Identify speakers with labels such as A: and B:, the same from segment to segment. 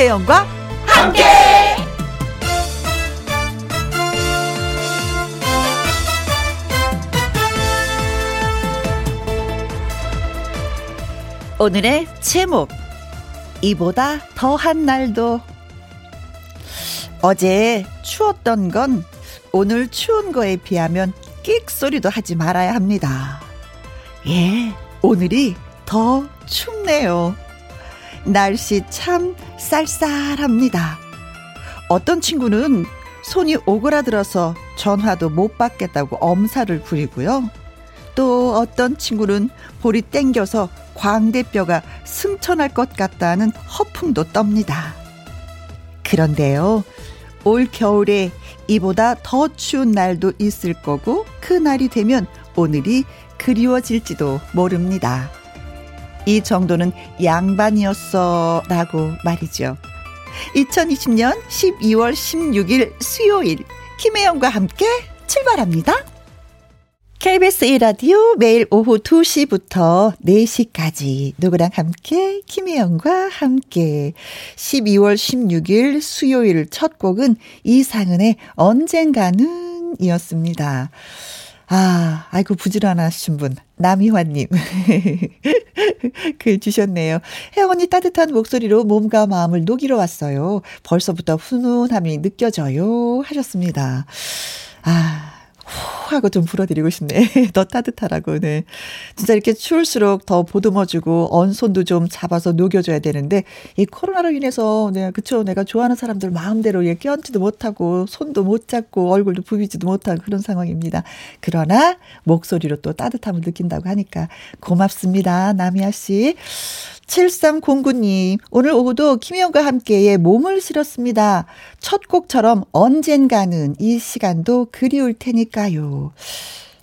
A: 김혜영과 함께. 오늘의 제목 이보다 더한 날도 어제 추웠던 건 오늘 추운 거에 비하면 끽 소리도 하지 말아야 합니다. 예, 오늘이 더 춥네요. 날씨 참 쌀쌀합니다. 어떤 친구는 손이 오그라들어서 전화도 못 받겠다고 엄살을 부리고요. 또 어떤 친구는 볼이 땡겨서 광대뼈가 승천할 것 같다는 허풍도 떱니다. 그런데요, 올 겨울에 이보다 더 추운 날도 있을 거고 그 날이 되면 오늘이 그리워질지도 모릅니다. 이 정도는 양반이었어 라고 말이죠. 2020년 12월 16일 수요일 김혜영과 함께 출발합니다. KBS 1라디오 매일 오후 2시부터 4시까지 누구랑 함께 김혜영과 함께 12월 16일 수요일 첫 곡은 이상은의 언젠가는 이었습니다. 아, 아이고, 부지런하신 분. 남희환님. 글 주셨네요. 언니 따뜻한 목소리로 몸과 마음을 녹이러 왔어요. 벌써부터 훈훈함이 느껴져요. 하셨습니다. 아, 후 하고 좀 불어드리고 싶네. 더 따뜻하라고, 네. 진짜 이렇게 추울수록 더 보듬어주고, 언손도 좀 잡아서 녹여줘야 되는데, 이 코로나로 인해서, 네, 그쵸. 내가 좋아하는 사람들 마음대로 예, 껴안지도 못하고, 손도 못 잡고, 얼굴도 부비지도 못하고 그런 상황입니다. 그러나, 목소리로 또 따뜻함을 느낀다고 하니까 고맙습니다. 남희아 씨. 7309님, 오늘 오후도 김혜영과 함께의 몸을 실었습니다. 첫 곡처럼 언젠가는 이 시간도 그리울 테니까요.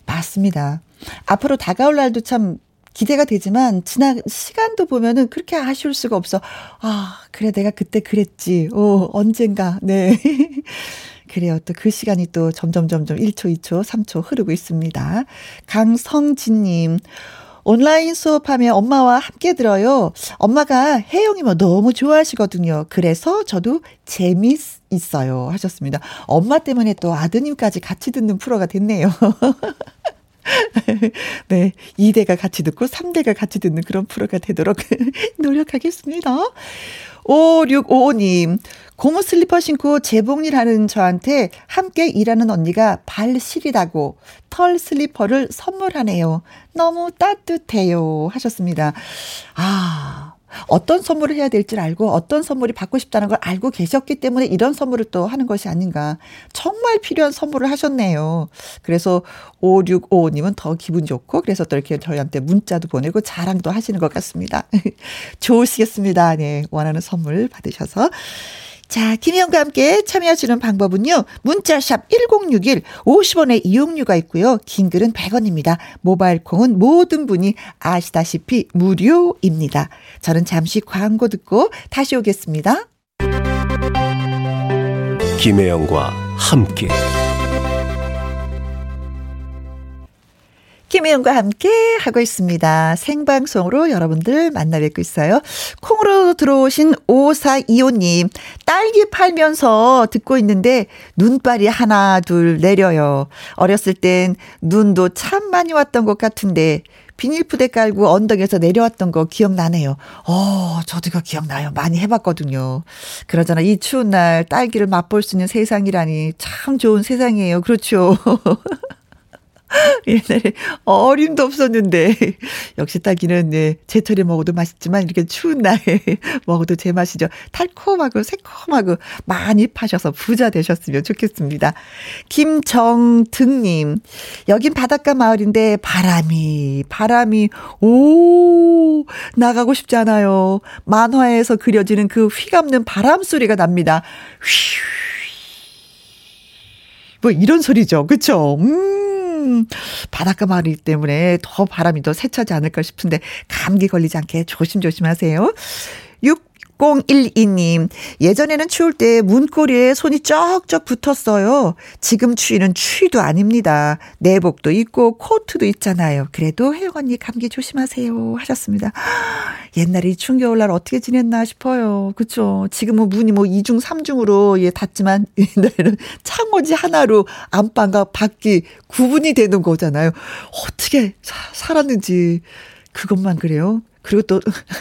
A: 맞습니다. 앞으로 다가올 날도 참 기대가 되지만 지난 시간도 보면은 그렇게 아쉬울 수가 없어. 아, 그래 내가 그때 그랬지. 어, 언젠가. 네. 그래요. 또 그 시간이 또 점점 점점 1초, 2초, 3초 흐르고 있습니다. 강성진 님. 온라인 수업하면 엄마와 함께 들어요. 엄마가 혜영이면 너무 좋아하시거든요. 그래서 저도 재미있어요. 하셨습니다. 엄마 때문에 또 아드님까지 같이 듣는 프로가 됐네요. 네. 2대가 같이 듣고 3대가 같이 듣는 그런 프로가 되도록 노력하겠습니다. 5655님, 고무 슬리퍼 신고 재봉일 하는 저한테 함께 일하는 언니가 발 시리다고 털 슬리퍼를 선물하네요. 너무 따뜻해요. 하셨습니다. 아, 어떤 선물을 해야 될줄 알고 어떤 선물이 받고 싶다는 걸 알고 계셨기 때문에 이런 선물을 또 하는 것이 아닌가. 정말 필요한 선물을 하셨네요. 그래서 5655님은 더 기분 좋고 그래서 또 이렇게 저희한테 문자도 보내고 자랑도 하시는 것 같습니다. 좋으시겠습니다. 네. 원하는 선물 받으셔서. 자, 김희영과 함께 참여하시는 방법은요. 문자샵 1061 50원의 이용료가 있고요. 긴 글은 100원입니다. 모바일 콩은 모든 분이 아시다시피 무료입니다. 저는 잠시 광고 듣고 다시 오겠습니다.
B: 김혜영과 함께
A: 김혜영과 함께 하고 있습니다. 생방송으로 여러분들 만나 뵙고 있어요. 콩으로 들어오신 5425님, 딸기 팔면서 듣고 있는데 눈발이 하나, 둘 내려요. 어렸을 땐 눈도 참 많이 왔던 것 같은데, 비닐푸대 깔고 언덕에서 내려왔던 거 기억나네요. 어, 저도 그 기억나요. 많이 해봤거든요. 그러잖아. 이 추운 날 딸기를 맛볼 수 있는 세상이라니 참 좋은 세상이에요. 그렇죠. 옛날에 어림도 없었는데 역시 딸기는 네, 제철에 먹어도 맛있지만 이렇게 추운 날에 먹어도 제맛이죠. 달콤하고 새콤하고 많이 파셔서 부자 되셨으면 좋겠습니다. 김정등님 여긴 바닷가 마을인데 바람이 바람이 오 나가고 싶지 않아요. 만화에서 그려지는 그 휘감는 바람 소리가 납니다. 휘. 뭐 이런 소리죠. 그쵸? 음. 음, 바닷가 마을이기 때문에 더 바람이 더 세차지 않을까 싶은데 감기 걸리지 않게 조심조심 하세요. 6 6012님, 예전에는 추울 때 문고리에 손이 쩍쩍 붙었어요. 지금 추위는 추위도 아닙니다. 내복도 있고 코트도 있잖아요. 그래도 혜영 언니 감기 조심하세요. 하셨습니다. 옛날에 추운 겨울 날 어떻게 지냈나 싶어요. 그쵸. 지금은 문이 뭐 2중, 3중으로 예, 닫지만 옛날에는 창호지 하나로 안방과 밖이 구분이 되는 거잖아요. 어떻게 사, 살았는지. 그것만 그래요. 그리고 또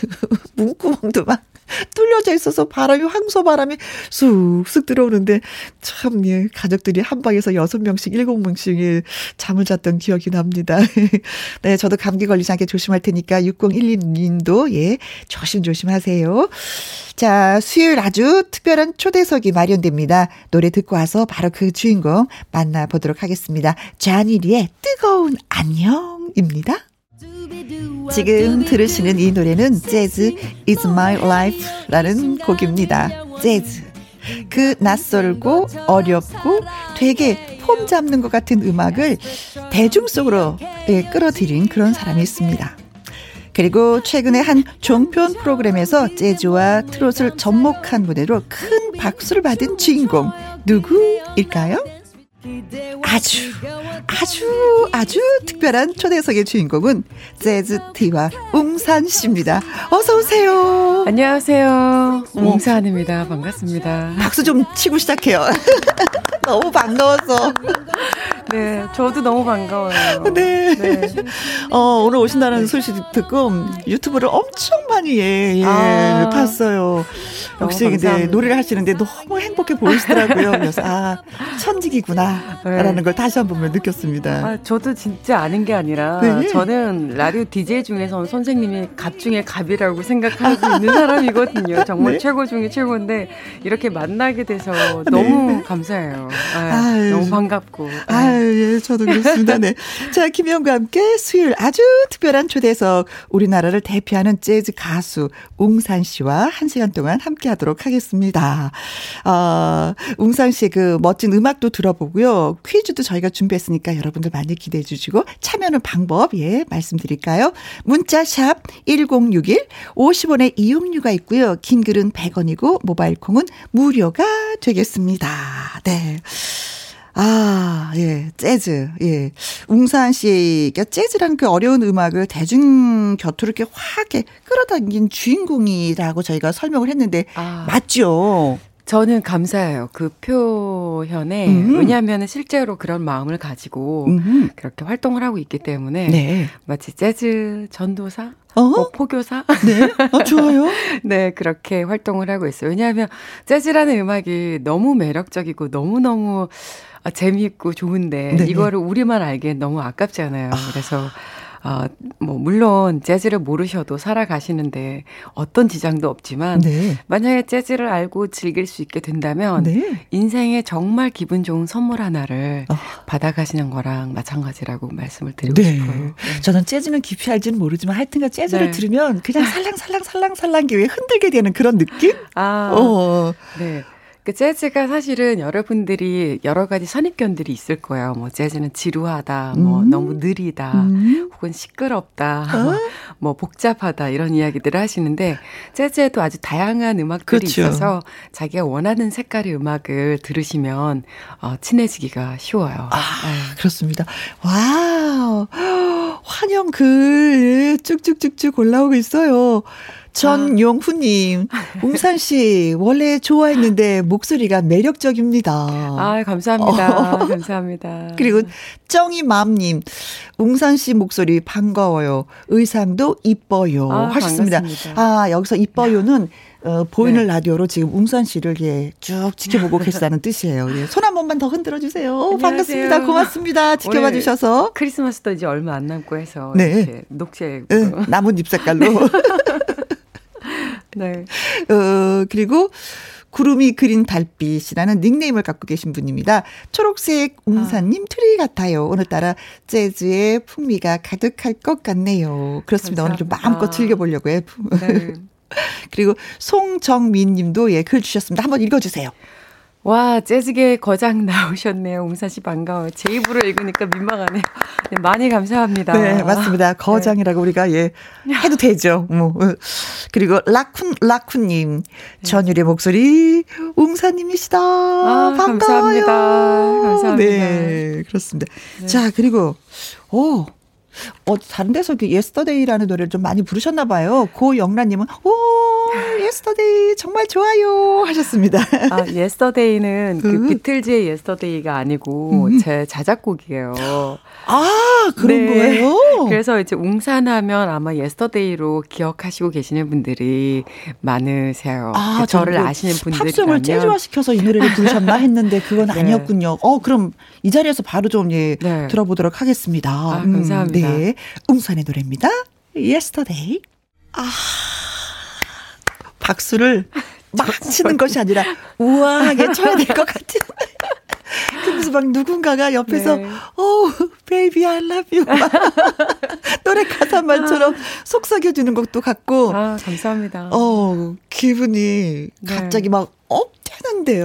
A: 문구멍도 막 뚫려져 있어서 바람이 황소 바람이 쑥쑥 들어오는데 참 예, 가족들이 한 방에서 여섯 명씩 일곱 명씩 예, 잠을 잤던 기억이 납니다. 네, 저도 감기 걸리지 않게 조심할 테니까 6012님도 예, 조심조심 하세요. 자, 수요일 아주 특별한 초대석이 마련됩니다. 노래 듣고 와서 바로 그 주인공 만나보도록 하겠습니다. 자니리의 뜨거운 안녕입니다. 지금 들으시는 이 노래는 재즈 Is My Life라는 곡입니다. 재즈. 그 낯설고 어렵고 되게 폼 잡는 것 같은 음악을 대중 속으로 예, 끌어들인 그런 사람이 있습니다. 그리고 최근에 한 종편 프로그램에서 재즈와 트롯을 접목한 무대로 큰 박수를 받은 주인공 누구일까요? 아주 아주 아주 특별한 초대석의 주인공은 재즈티와 웅산 씨입니다. 어서 오세요.
C: 안녕하세요. 웅산입니다. 반갑습니다.
A: 박수 좀 치고 시작해요. 너무 반가워서.
C: 네, 저도 너무 반가워요.
A: 네. 네. 어, 오늘 오신다는 네. 소식 듣고 유튜브를 엄청 많이 예, 예 아, 봤어요. 역시 근데 노래를 하시는데 너무 행복해 보이시더라고요. 그래서 아, 천직이구나. 네. 라는 걸 다시 한 번 느꼈습니다.
C: 아, 저도 진짜 아는 게 아니라 네. 저는 라디오 DJ 중에서 선생님이 갑 중에 갑이라고 생각하고 있는 사람이거든요. 정말 네. 최고 중에 최고인데 이렇게 만나게 돼서 네. 너무 감사해요. 아, 너무 반갑고.
A: 아, 예, 저도 그렇습니다. 네. 자, 김영과 함께 수요일 아주 특별한 초대석 우리나라를 대표하는 재즈 가수 웅산 씨와 한 시간 동안 함께 하도록 하겠습니다. 어, 웅산 씨의 그 멋진 음악도 들어보고요. 퀴즈도 저희가 준비했으니까 여러분들 많이 기대해 주시고 참여하는 방법, 예, 말씀드릴까요? 문자샵 1061 50원의 이용료가 있고요. 긴 글은 100원이고 모바일 콩은 무료가 되겠습니다. 네. 아, 예, 재즈, 예. 웅산 씨가 재즈라는 그 어려운 음악을 대중 곁으로 이렇게 확 끌어당긴 주인공이라고 저희가 설명을 했는데, 아. 맞죠?
C: 저는 감사해요. 그 표현에. 음. 왜냐하면 실제로 그런 마음을 가지고 음. 그렇게 활동을 하고 있기 때문에 네. 마치 재즈 전도사? 어? 뭐 포교사?
A: 네. 아, 좋아요.
C: 네, 그렇게 활동을 하고 있어요. 왜냐하면 재즈라는 음악이 너무 매력적이고 너무너무 아, 재미있고 좋은데 네 이거를 우리만 알기엔 너무 아깝잖아요. 아. 그래서 어, 뭐, 물론 재즈를 모르셔도 살아가시는데 어떤 지장도 없지만 네. 만약에 재즈를 알고 즐길 수 있게 된다면 네. 인생에 정말 기분 좋은 선물 하나를 어. 받아가시는 거랑 마찬가지라고 말씀을 드리고 네. 싶어요. 네.
A: 저는 재즈는 깊이 알지는 모르지만 하여튼간 재즈를 네. 들으면 그냥 살랑살랑 살랑살랑게 왜 흔들게 되는 그런 느낌? 아, 어.
C: 네. 그 재즈가 사실은 여러분들이 여러 가지 선입견들이 있을 거예요. 뭐 재즈는 지루하다, 뭐 음. 너무 느리다, 음. 혹은 시끄럽다, 어? 뭐 복잡하다 이런 이야기들을 하시는데 재즈에도 아주 다양한 음악들이 그렇죠. 있어서 자기가 원하는 색깔의 음악을 들으시면 어, 친해지기가 쉬워요.
A: 아, 네. 그렇습니다. wow. 환영 글 쭉쭉쭉쭉 올라오고 있어요. 전용후님, 웅산 씨, 원래 좋아했는데 목소리가 매력적입니다.
C: 아, 감사합니다. 어. 감사합니다.
A: 그리고 쩡이맘님, 웅산 씨 목소리 반가워요. 의상도 이뻐요. 아, 하셨습니다. 반갑습니다. 아, 여기서 이뻐요는 어, 보이는 네. 라디오로 지금 웅산 씨를 예, 쭉 지켜보고 계시다는 뜻이에요. 예, 손한 번만 더 흔들어 주세요. 반갑습니다. 고맙습니다. 지켜봐 주셔서.
C: 크리스마스도 이제 얼마 안 남고 해서 네. 녹색
A: 네, 나뭇잎 색깔로. 네. 어, 그리고 구름이 그린 달빛이라는 닉네임을 갖고 계신 분입니다. 초록색 웅산님 아. 트리 같아요. 오늘따라 재즈의 풍미가 가득할 것 같네요. 그렇습니다. 감사합니다. 오늘 좀 마음껏 즐겨보려고요. 네. 그리고 송정민 님도 예, 글 주셨습니다. 한번 읽어주세요.
C: 와, 재즈계 거장 나오셨네요. 웅산 씨 반가워요. 제 입으로 읽으니까 민망하네요. 네, 많이 감사합니다.
A: 네, 맞습니다. 네. 거장이라고 네. 우리가 예, 해도 되죠. 뭐. 어. 그리고 라쿤, 라쿤님. 전율의 목소리, 웅산님이시다. 아, 반가워요.
C: 감사합니다. 감사합니다.
A: 네, 그렇습니다. 네. 자, 그리고, 오, 어, 다른 데서 그 Yesterday라는 노래를 좀 많이 부르셨나 봐요. 고영란님은, 오, Yesterday 정말 좋아요 하셨습니다.
C: 아, Yesterday는 그 음. 비틀즈의 Yesterday가 아니고 음. 제 자작곡이에요.
A: 아, 그런 네. 거예요?
C: 그래서 이제 웅산하면 아마 Yesterday로 기억하시고 계시는 분들이 많으세요. 아, 그 저를 아시는 분들이
A: 팝송을 재즈화시켜서 이 노래를 부르셨나 했는데 그건 네. 아니었군요. 어, 그럼 이 자리에서 바로 좀 예, 네. 들어보도록 하겠습니다. 아,
C: 감사합니다.
A: 음, 네. 웅산의 노래입니다. Yesterday. 아. 박수를 막 치는 것이 아니라 우아하게 쳐야 될 것 같은. 그래서 막 누군가가 옆에서 네. 오 베이비 I love you 가사 말처럼 아. 속삭여 주는 것도 같고
C: 아 감사합니다.
A: 어 기분이 네. 갑자기 막 업되는데요.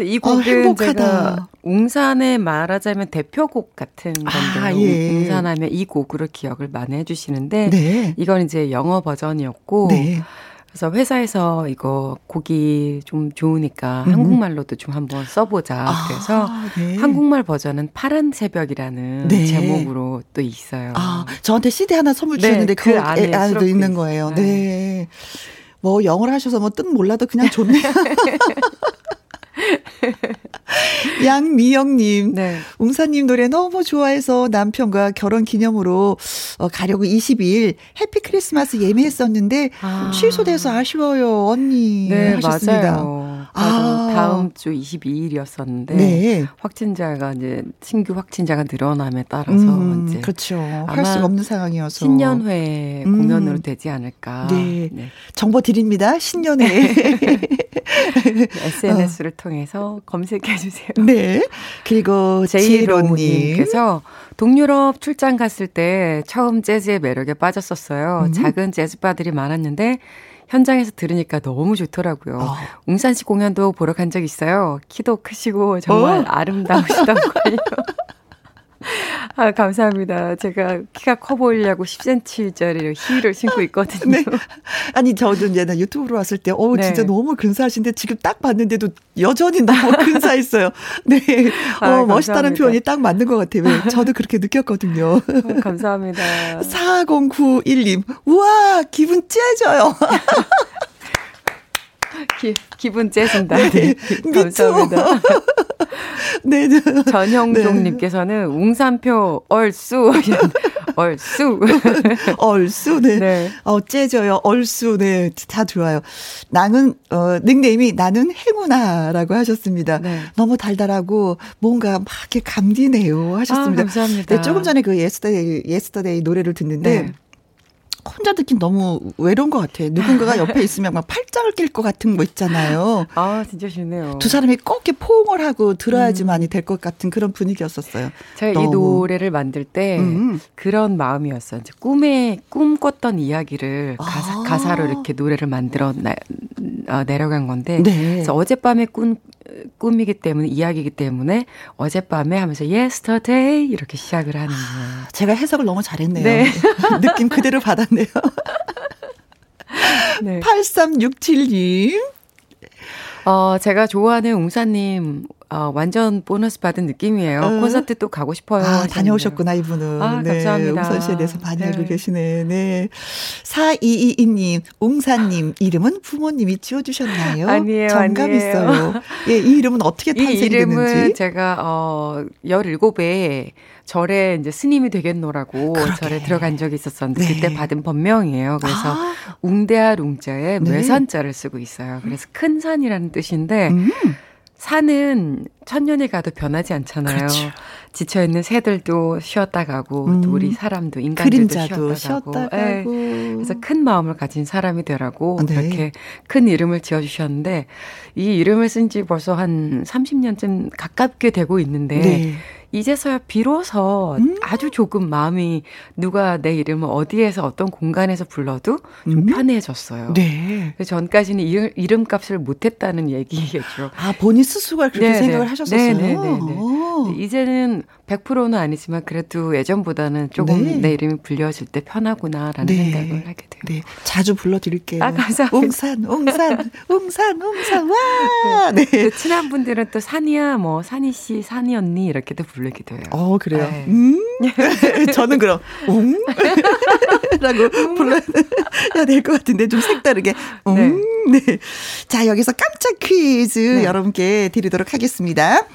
C: 이 곡은 아, 제가 웅산의 말하자면 대표곡 같은 건데 아, 예. 웅산하면 이 곡으로 기억을 많이 해주시는데 네. 이건 이제 영어 버전이었고 네. 그래서 회사에서 이거 곡이 좀 좋으니까 음. 한국말로도 좀 한번 써보자. 아, 그래서 네. 한국말 버전은 파란 새벽이라는 네. 제목으로 또 있어요.
A: 아, 저한테 CD 하나 선물 네, 주셨는데 네, 그, 그 안에 안에도 있는 거예요. 네. 네. 뭐 영어를 하셔서 뭐 뜻 몰라도 그냥 좋네요. 양미영님, 네. 웅사님 노래 너무 좋아해서 남편과 결혼 기념으로 어, 가려고 22일 해피 크리스마스 예매했었는데 아. 취소돼서 아쉬워요, 언니. 네, 하셨습니다.
C: 맞아요. 아. 다음 주 22일이었었는데 네. 확진자가 이제 신규 확진자가 늘어남에 따라서 음,
A: 이제 그렇죠. 할 수가 없는 상황이어서
C: 신년회 음. 공연으로 되지 않을까.
A: 네. 네. 정보 드립니다. 신년회.
C: SNS를 어. 통해서 검색해 주세요.
A: 네. 그리고 제이로님께서
C: 동유럽 출장 갔을 때 처음 재즈의 매력에 빠졌었어요. 음. 작은 재즈바들이 많았는데 현장에서 들으니까 너무 좋더라고요. 어. 웅산 씨 공연도 보러 간 적 있어요. 키도 크시고 정말 어? 아름다우시다고요. 아, 감사합니다. 제가 키가 커 보이려고 10cm짜리 힐을 신고 있거든요. 네.
A: 아니, 저도 이제 유튜브로 왔을 때, 어, 네. 진짜 너무 근사하신데 지금 딱 봤는데도 여전히 너무 근사했어요. 네. 아, 어, 멋있다는 표현이 딱 맞는 것 같아요. 네, 저도 그렇게 느꼈거든요.
C: 어, 감사합니다.
A: 4091님, 우와, 기분 째져요.
C: 기, 기분 째진다. 네, 네. 감사합니다. 네, 네. 전형종님께서는 네. 웅산표 얼쑤 얼쑤
A: 얼쑤 네. 네. 어 째져요 얼쑤 네 다 좋아요. 나는 어 닉네임이 나는 행운아라고 하셨습니다. 네. 너무 달달하고 뭔가 막 이렇게 감기네요 하셨습니다.
C: 아, 감사합니다.
A: 네, 조금 전에 그 Yesterday Yesterday 노래를 듣는데. 네. 혼자 듣긴 너무 외로운 것 같아요. 누군가가 옆에 있으면 막 팔짱을 낄 것 같은 거 있잖아요.
C: 아, 진짜 좋네요.
A: 두 사람이 꼭 이렇게 포옹을 하고 들어야지만이 음. 될것 같은 그런 분위기였었어요.
C: 제가 너무. 이 노래를 만들 때 음. 그런 마음이었어요. 이제 꿈에 꿈꿨던 이야기를 가사, 아. 가사로 이렇게 노래를 만들어 나, 어, 내려간 건데 네. 그래서 어젯밤에 꿈 꿈이기 때문에 이야기이기 때문에 어젯밤에 하면서 yesterday 이렇게 시작을 하는 거예요.
A: 제가 해석을 너무 잘했네요. 네. 느낌 그대로 받았네요. 네. 8367님.
C: 어, 제가 좋아하는 웅사님 어, 완전 보너스 받은 느낌이에요. 어. 콘서트 또 가고 싶어요.
A: 아, 다녀오셨구나, 이분은.
C: 아, 네. 감사합니다.
A: 웅산 씨에 대해서 많이 네. 알고 계시네. 네. 4222님, 웅사님, 이름은 부모님이 지어주셨나요?
C: 아니에요.
A: 정감 아니에요. 있어요. 예, 이 이름은 어떻게 탄생됐는지. 이 이름은
C: 제가, 어, 17에 절에 이제 스님이 되겠노라고 그러게. 절에 들어간 적이 있었었는데 네. 그때 받은 법명이에요. 그래서 아. 웅대할 웅자에 네. 뇌산자를 쓰고 있어요. 그래서 큰 산이라는 뜻인데 음. 산은 천년이 가도 변하지 않잖아요. 그렇죠. 지쳐 있는 새들도 쉬었다 가고 음. 또 우리 사람도 인간들도 쉬었다, 쉬었다 가고. 네. 그래서 큰 마음을 가진 사람이 되라고 네. 이렇게 큰 이름을 지어 주셨는데 이 이름을 쓴 지 벌써 한 30년쯤 가깝게 되고 있는데 네. 이제서야 비로소 음. 아주 조금 마음이 누가 내 이름을 어디에서 어떤 공간에서 불러도 좀 음. 편해졌어요. 네. 전까지는 이름, 이름값을 못했다는 얘기겠죠.
A: 아 본인 스스로가 그렇게 네네. 생각을 하셨었어요. 네네네.
C: 이제는 100%는 아니지만 그래도 예전보다는 조금 네. 내 이름이 불려질 때 편하구나라는 네. 생각을 하게 돼요. 네.
A: 자주 불러드릴게요.
C: 아, 감사합니다.
A: 웅산, 웅산, 웅산, 웅산, 와! 네.
C: 네. 친한 분들은 또 산이야, 뭐, 산이 씨, 산이 언니, 이렇게도 부르기도 해요.
A: 어, 그래요? 네. 음? 저는 그럼, 웅? 라고 불러야 될 것 같은데, 좀 색다르게. 음? 네. 네. 자, 여기서 깜짝 퀴즈 네. 여러분께 드리도록 하겠습니다.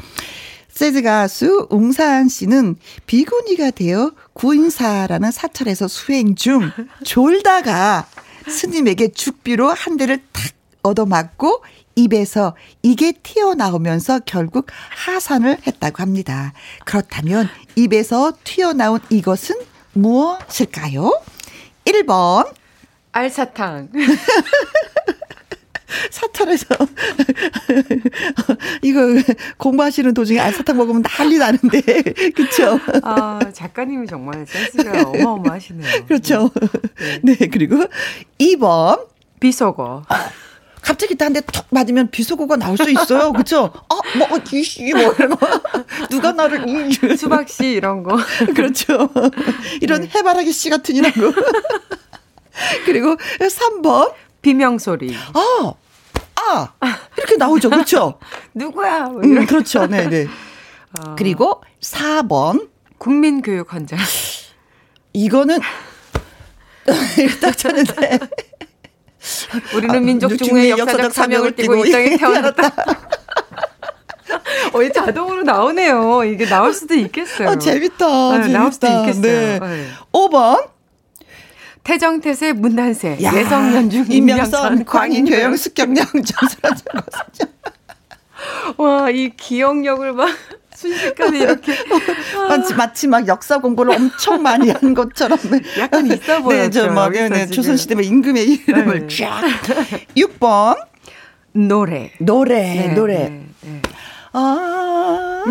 A: 재즈 가수 웅산 씨는 비구니가 되어 구인사라는 사찰에서 수행 중 졸다가 스님에게 죽비로 한 대를 탁 얻어맞고 입에서 이게 튀어나오면서 결국 하산을 했다고 합니다. 그렇다면 입에서 튀어나온 이것은 무엇일까요? 1번
C: 알사탕
A: 사찰에서 이거 공부하시는 도중에 알사탕 먹으면 난리 나는데 그렇죠?
C: 아 작가님이 정말 센스가 어마어마하시네요.
A: 그렇죠. 네, 네 그리고 2번
C: 비속어.
A: 갑자기 딴데턱 맞으면 비속어가 나올 수 있어요. 그렇죠? 어, 뭐 이씨 뭐 이런 거. 누가 나를 이
C: 수박 씨 이런 거.
A: 그렇죠. 이런 네. 해바라기 씨 같은 이런 거. 그리고 3번
C: 비명소리.
A: 아, 아, 이렇게 나오죠. 그렇죠?
C: 누구야?
A: 뭐 음, 그렇죠. 네, 네. 어. 그리고 4번
C: 국민교육 환자.
A: 이거는 딱 쳤는데
C: 우리는 아, 민족 중의 역사적 사명을 띠고 이 땅에 태어났다. 어, 이 자동으로 나오네요. 이게 나올 수도 있겠어요.
A: 아, 재밌다. 네, 재밌다. 나올 수도 있겠어요. 네. 네. 5번
C: 태정태세 문단세 예성연중
A: 임명선 광인 교영 숙경령 전설하는
C: 와이 기억력을 막 순식간에 이렇게
A: 마치, 마치 막 역사 공부를 엄청 많이 한 것처럼
C: 약간 있어 보여요.
A: 네, 저막 네, 조선시대 임금의 이름을 네. 쫙. 6번
C: 노래
A: 노래 네, 노래. 네, 네. 아,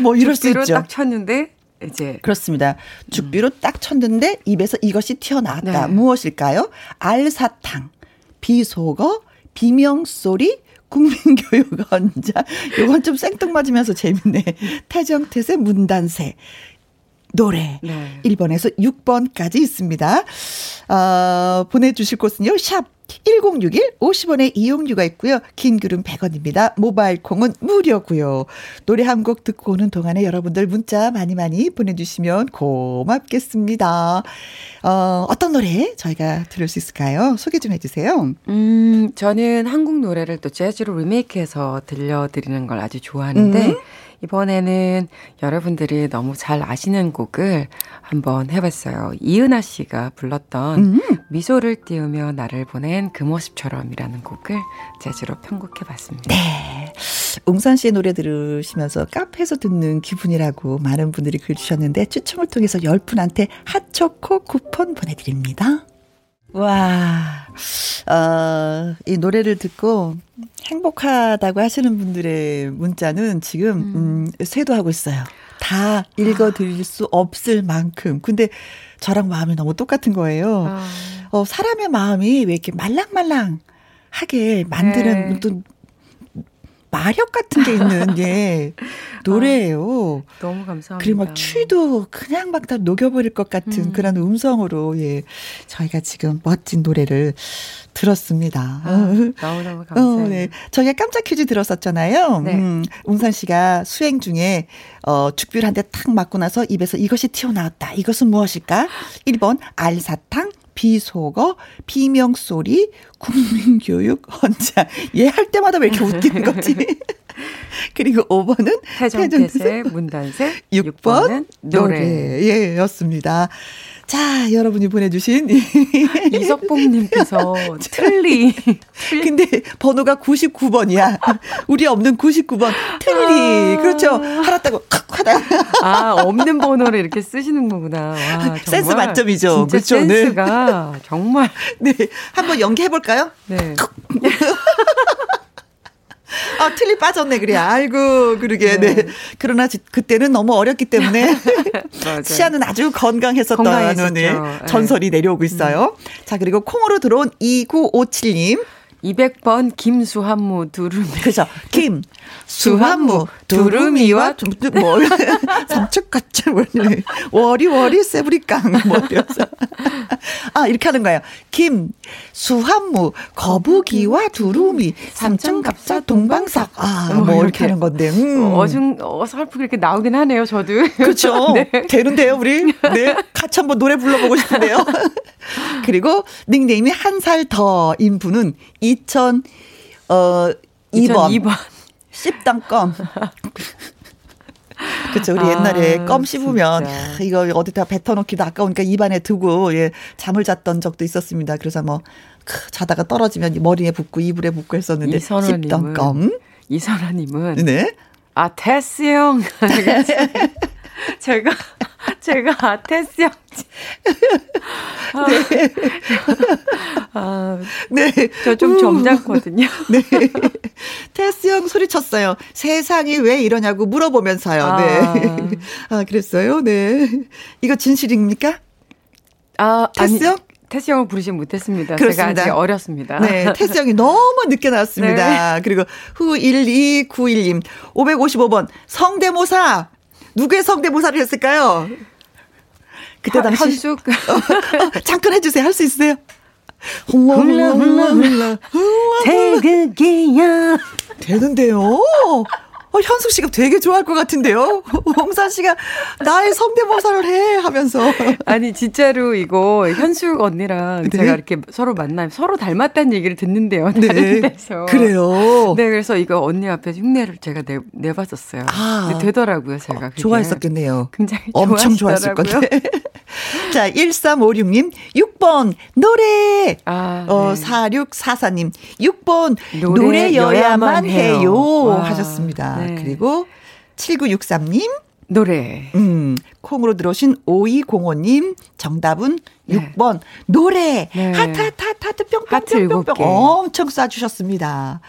A: 뭐 이럴 수 있죠.
C: 딱 쳤는데 이제
A: 그렇습니다. 죽비로 음. 딱 쳤는데 입에서 이것이 튀어나왔다. 네. 무엇일까요? 알사탕, 비속어, 비명소리, 국민교육원자. 요건 좀 생뚱맞으면서 재밌네. 태정태세 문단세. 노래. 네. 1번에서 6번까지 있습니다. 어, 보내주실 곳은요. 샵 1061 50원의 이용료가 있고요. 긴 글은 100원입니다. 모바일 콩은 무료고요. 노래 한 곡 듣고 오는 동안에 여러분들 문자 많이 많이 보내주시면 고맙겠습니다. 어, 어떤 노래 저희가 들을 수 있을까요? 소개 좀 해주세요.
C: 음, 저는 한국 노래를 또 재즈로 리메이크해서 들려드리는 걸 아주 좋아하는데 음. 이번에는 여러분들이 너무 잘 아시는 곡을 한번 해봤어요. 이은하 씨가 불렀던 음. 미소를 띄우며 나를 보낸 그 모습처럼이라는 곡을 재즈로 편곡해봤습니다.
A: 네. 웅산 씨의 노래 들으시면서 카페에서 듣는 기분이라고 많은 분들이 글 주셨는데 추첨을 통해서 10분한테 핫초코 쿠폰 보내드립니다. 와, 어, 이 노래를 듣고 행복하다고 하시는 분들의 문자는 지금, 음, 음 쇄도하고 있어요. 다 읽어 드릴 수 없을 만큼. 근데 저랑 마음이 너무 똑같은 거예요. 아. 어, 사람의 마음이 왜 이렇게 말랑말랑 하게 만드는 네. 또 마력 같은 게 있는 게 노래예요.
C: 아, 너무 감사합니다.
A: 그리고 막 추위도 그냥 막 다 녹여버릴 것 같은 음. 그런 음성으로 예 저희가 지금 멋진 노래를 들었습니다.
C: 아, 너무너무 감사해요. 어, 네.
A: 저희가 깜짝 퀴즈 들었었잖아요. 네. 음, 웅산 씨가 수행 중에 어, 죽비를 한 대 탁 맞고 나서 입에서 이것이 튀어나왔다. 이것은 무엇일까? 1번 알사탕, 비속어, 비명소리, 국민교육, 헌자. 얘할 때마다 왜 이렇게 웃기는 거지? 그리고 5번은
C: 태정태세, 문단세, 6번, 6번은 노래. 노래.
A: 예, 였습니다. 자, 여러분이 보내주신
C: 이석봉님께서 틀리.
A: 근데 번호가 99번이야. 우리 없는 99번 틀리. 아. 그렇죠. 알았다고 칵 하다.
C: 아 없는 번호를 이렇게 쓰시는 거구나. 와,
A: 센스 만점이죠.
C: 그렇죠. 센스가 네. 정말.
A: 네, 한번 연기해 볼까요? 네. 아, 틀리 빠졌네 그래. 아이고 그러게. 네. 네. 그러나 그때는 너무 어렸기 때문에 치아는 아주 건강했었다는 네. 전설이 내려오고 있어요. 음. 자 그리고 콩으로 들어온 2957님.
C: 200번 김수한무 두루미.
A: 그죠. 김, 수한무, 두루미와 뭐, 삼척같이 워리 워리 세브리깡 뭐 이래서. 아, 이렇게 하는 거예요. 김, 수한무, 거북이와 두루미, 삼천갑자 동방삭. 아, 뭐, 뭐 이렇게 하는 건데. 음.
C: 어중, 어설프게 이렇게 나오긴 하네요, 저도.
A: 그렇죠. 네. 되는데요, 우리. 네. 같이 한번 노래 불러보고 싶은데요. 그리고 닉네임이 한 살 더인 분은 2000, 어, 2번. 2번. 씹당 껌. 그쵸. 우리 아, 옛날에 껌 씹으면, 야, 이거 어디다 뱉어놓기도 아까우니까 입안에 두고, 예, 잠을 잤던 적도 있었습니다. 그래서 뭐, 크, 자다가 떨어지면 머리에 붙고 이불에 붙고 했었는데, 씹던 껌.
C: 이선아님은. 네. 아, 테스 형. 제가 제가 아테스 형. 아, 네. 아, 네. 저 좀 점잖거든요. 네.
A: 테스 형 소리쳤어요. 세상이 왜 이러냐고 물어보면서요. 아. 네. 아, 그랬어요? 네. 이거 진실입니까?
C: 아, 테스 형? 태수 형을 부르진 못했습니다. 그렇습니다. 제가 아직 어렸습니다.
A: 네, 태수 형이 너무 늦게 나왔습니다. 네. 그리고 후 1291님, 555번, 성대모사, 누구의 성대모사를 했을까요? 그때 당시.
C: 현숙.
A: 어, 어, 잠깐 해주세요. 할 수 있어요?
C: 훌라, 훌라, 훌라, 훌라. 태극이야.
A: 되는데요. 어, 현숙 씨가 되게 좋아할 것 같은데요? 홍산 씨가 나의 성대모사를 해 하면서.
C: 아니, 진짜로 이거 현숙 언니랑 네? 제가 이렇게 서로 만나면 서로 닮았다는 얘기를 듣는데요. 네. 다른 데서.
A: 그래요?
C: 네, 그래서 이거 언니 앞에 흉내를 제가 내, 내봤었어요. 아. 되더라고요, 제가. 어,
A: 좋아했었겠네요.
C: 굉장히
A: 엄청 좋아했을 건데. 자, 1356님, 6번, 노래. 아, 어, 네. 4644님, 6번, 노래여야만 해요. 와. 하셨습니다. 네. 그리고 7963님,
C: 노래.
A: 음, 콩으로 들어오신 5205님, 정답은 네. 6번, 노래. 네. 하트, 하트, 하트, 하트, 뿅뿅뿅 뿅뿅. 엄청 쏴주셨습니다.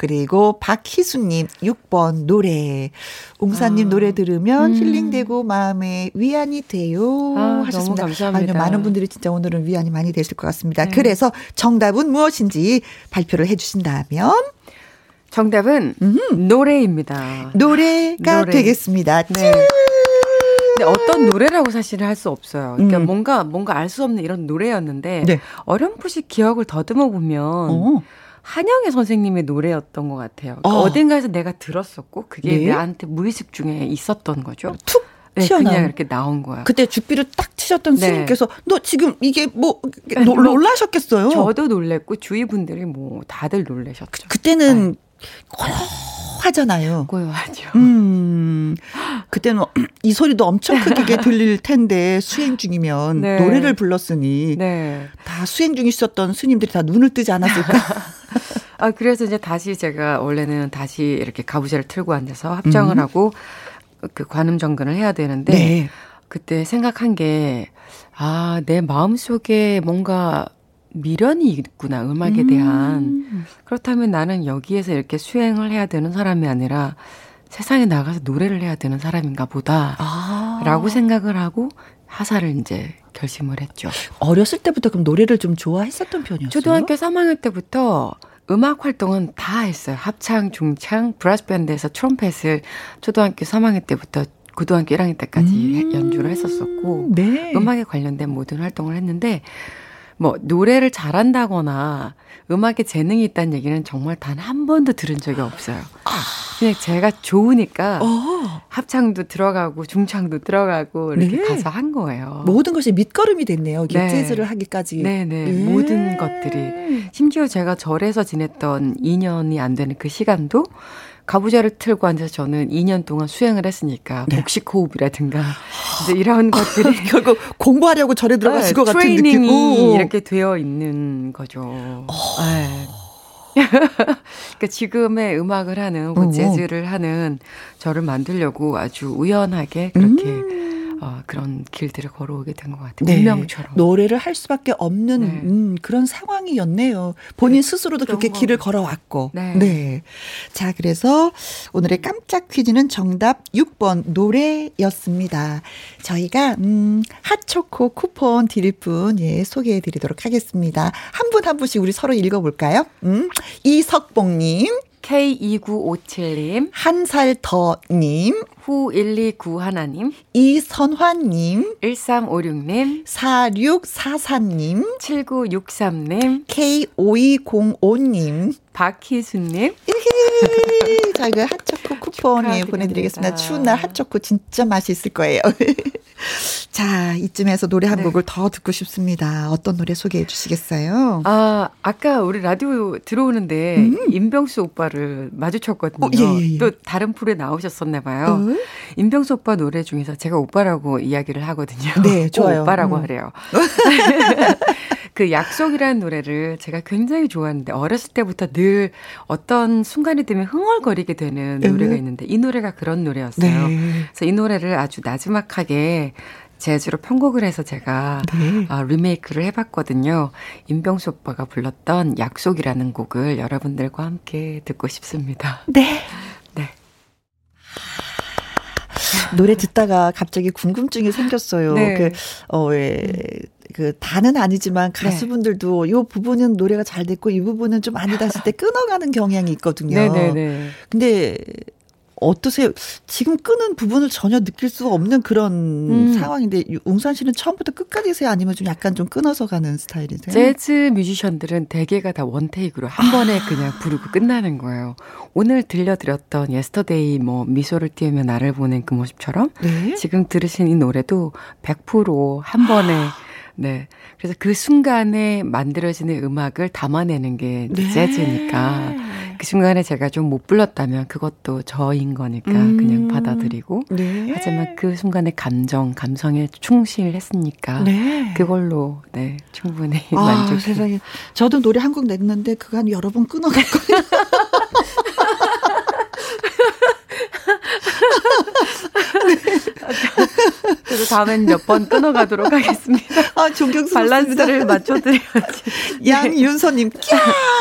A: 그리고 박희수님 6번 노래. 웅사님 아. 노래 들으면 음. 힐링되고 마음에 위안이 돼요. 아, 하셨습니다.
C: 너무 감사합니다.
A: 아니요, 많은 분들이 진짜 오늘은 위안이 많이 되실 것 같습니다. 네. 그래서 정답은 무엇인지 발표를 해주신다면?
C: 정답은 음흠. 노래입니다.
A: 노래가 노래. 되겠습니다. 네.
C: 근데 어떤 노래라고 사실은 할수 없어요. 그러니까 음. 뭔가 뭔가 알 수 없는 이런 노래였는데 네. 어렴풋이 기억을 더듬어 보면 어. 한영애 선생님의 노래였던 것 같아요. 그러니까 어. 딘가에서 내가 들었었고 그게 네. 나한테 무의식 중에 있었던 거죠.
A: 툭
C: 네, 튀어나온. 그냥 이렇게 나온 거야.
A: 그때 죽비를 딱 치셨던 네. 스님께서 너 지금 이게 뭐 노, 놀라셨겠어요.
C: 저도 놀랬고 주위 분들이 뭐 다들 놀라셨죠.
A: 그, 때는 네. 고요하잖아요.
C: 고요하죠.
A: 음, 그때는 이 소리도 엄청 크게 들릴 텐데 수행 중이면 네. 노래를 불렀으니 네. 다 수행 중이셨던 스님들이 다 눈을 뜨지 않았을까?
C: 아 그래서 이제 다시 제가 원래는 다시 이렇게 가부제를 틀고 앉아서 합정을 음. 하고 그 관음 정근을 해야 되는데 네. 그때 생각한 게 아, 내 마음속에 뭔가 미련이 있구나, 음악에 대한. 음. 그렇다면 나는 여기에서 이렇게 수행을 해야 되는 사람이 아니라 세상에 나가서 노래를 해야 되는 사람인가 보다. 아. 라고 생각을 하고 하사를 이제 결심을 했죠.
A: 어렸을 때부터 그럼 노래를 좀 좋아했었던 편이었어요?
C: 초등학교 3학년 때부터 음악 활동은 다 했어요. 합창, 중창, 브라스 밴드에서 트럼펫을 초등학교 3학년 때부터 고등학교 1학년 때까지 음. 연주를 했었었고 네. 음악에 관련된 모든 활동을 했는데 뭐 노래를 잘한다거나 음악에 재능이 있다는 얘기는 정말 단 한 번도 들은 적이 없어요. 아. 그냥 제가 좋으니까 어. 합창도 들어가고 중창도 들어가고 이렇게 네. 가서 한 거예요.
A: 모든 것이 밑거름이 됐네요. 네. 재즈를 하기까지.
C: 네네. 네. 모든 것들이. 심지어 제가 절에서 지냈던 2년이 안 되는 그 시간도 가부좌를 틀고 앉아서 저는 2년 동안 수행을 했으니까 네. 복식 호흡이라든가 이제 이런 것들이
A: 결국 공부하려고 절에 들어가신 네, 것 같은 느낌.
C: 트레이닝이 이렇게 되어 있는 거죠. 어. 네. 그러니까 지금의 음악을 하는 뭐 재즈를 하는 저를 만들려고 아주 우연하게 그렇게 음. 어, 그런 길들을 걸어오게 된 것 같아요. 네. 운명처럼.
A: 노래를 할 수밖에 없는 네. 음, 그런 상황이었네요. 본인 네. 스스로도 그렇게 거. 길을 걸어왔고. 네. 네. 자, 그래서 오늘의 깜짝 퀴즈는 정답 6번 노래였습니다. 저희가 음, 핫초코 쿠폰 드릴 분 예, 소개해 드리도록 하겠습니다. 한 분한 분씩 우리 서로 읽어 볼까요? 음. 이석봉 님
C: K2957님,
A: 한 살 더님,
C: 후1291님,
A: 이선화님,
C: 1356님,
A: 4644님,
C: 7963님,
A: K5205님,
C: 박희수님.
A: 자, 이거 핫초코 쿠폰에 보내드리겠습니다. 추운 날 핫초코 진짜 맛있을 거예요. 자, 이쯤에서 노래 한 네. 곡을 더 듣고 싶습니다. 어떤 노래 소개해 주시겠어요?
C: 아, 아까 우리 라디오 들어오는데 음. 임병수 오빠를 마주쳤거든요. 어, 예, 예, 예. 또 다른 프로에 나오셨었나 봐요. 음. 임병수 오빠 노래 중에서 제가 오빠라고 이야기를 하거든요.
A: 네, 좋아요.
C: 오빠라고 음. 하래요. 그 약속이라는 노래를 제가 굉장히 좋아하는데 어렸을 때부터 늘 어떤 순간이 되면 흥얼거리게 되는 노래가 있는데 이 노래가 그런 노래였어요. 네. 그래서 이 노래를 아주 나지막하게 제주로 편곡을 해서 제가 네. 아, 리메이크를 해봤거든요. 임병수 오빠가 불렀던 약속이라는 곡을 여러분들과 함께 듣고 싶습니다.
A: 네. 네. 노래 듣다가 갑자기 궁금증이 생겼어요. 네. 그, 어, 왜, 그, 다는 아니지만 네. 가수분들도 네. 이 부분은 노래가 잘 됐고 이 부분은 좀 아니다 했을 때 끊어가는 경향이 있거든요. 네네네. 네, 네. 근데 어떠세요? 지금 끄는 부분을 전혀 느낄 수 없는 그런 음. 상황인데 웅산 씨는 처음부터 끝까지세요? 아니면 좀 약간 좀 끊어서 가는 스타일이세요?
C: 재즈 뮤지션들은 대개가 다 one take로 한 아. 번에 그냥 부르고 끝나는 거예요. 오늘 들려드렸던 Yesterday 뭐 미소를 띄우며 나를 보낸 그 모습처럼 네? 지금 들으신 이 노래도 100%한 번에 아. 네. 그래서 그 순간에 만들어지는 음악을 담아내는 게 네. 재즈니까 그 순간에 제가 좀 못 불렀다면 그것도 저인 거니까 음. 그냥 받아들이고 네. 하지만 그 순간의 감정, 감성에 충실했으니까 네. 그걸로 네 충분히 아, 만족.
A: 세상에 저도 노래 한 곡 냈는데 그간 여러 번 끊어갔거든요.
C: 그래서 다음엔 몇 번 끊어가도록 하겠습니다.
A: 아, 존경스럽습니다.
C: 밸런스를 맞춰드려야지.
A: 네. 양윤서님, 꺄!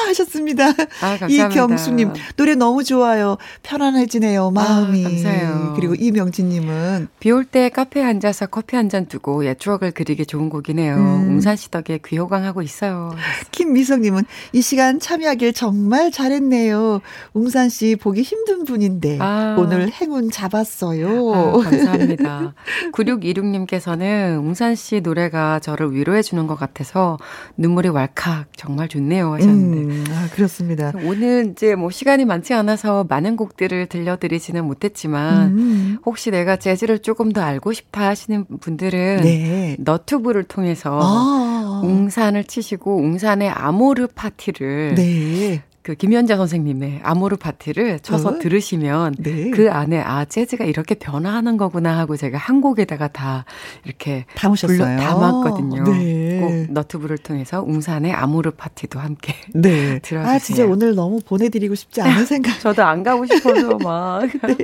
A: 하셨습니다. 아, 감사합니다. 이경수님, 노래 너무 좋아요. 편안해지네요, 마음이. 아,
C: 감사해요.
A: 그리고 이명진님은.
C: 비 올 때 카페에 앉아서 커피 한 잔 두고 옛 추억을 그리기 좋은 곡이네요. 음. 웅산 씨 덕에 귀호강하고 있어요.
A: 김미성님은 이 시간 참여하길 정말 잘했네요. 웅산 씨 보기 힘든 분인데 아. 오늘 행운 잡았어요.
C: 아, 감사합니다. 9626님께서는 웅산 씨 노래가 저를 위로해 주는 것 같아서 눈물이 왈칵 정말 좋네요 하셨는데. 음,
A: 아, 그렇습니다.
C: 오늘 이제 뭐 시간이 많지 않아서 많은 곡들을 들려드리지는 못했지만 음. 혹시 내가 재즈를 조금 더 알고 싶다 하시는 분들은 네. 너튜브를 통해서 아. 웅산을 치시고 웅산의 아모르 파티를 네. 그 김연자 선생님의 아모르 파티를 쳐서 어? 들으시면 네. 그 안에 아 재즈가 이렇게 변화하는 거구나 하고 제가 한 곡에다가 다 이렇게
A: 담으셨어요.
C: 담았거든요. 네. 꼭 너튜브를 통해서 웅산의 아모르 파티도 함께 네. 들어주세요. 아
A: 진짜 오늘 너무 보내드리고 싶지 않은 생각.
C: 저도 안 가고 싶어서 막. 네.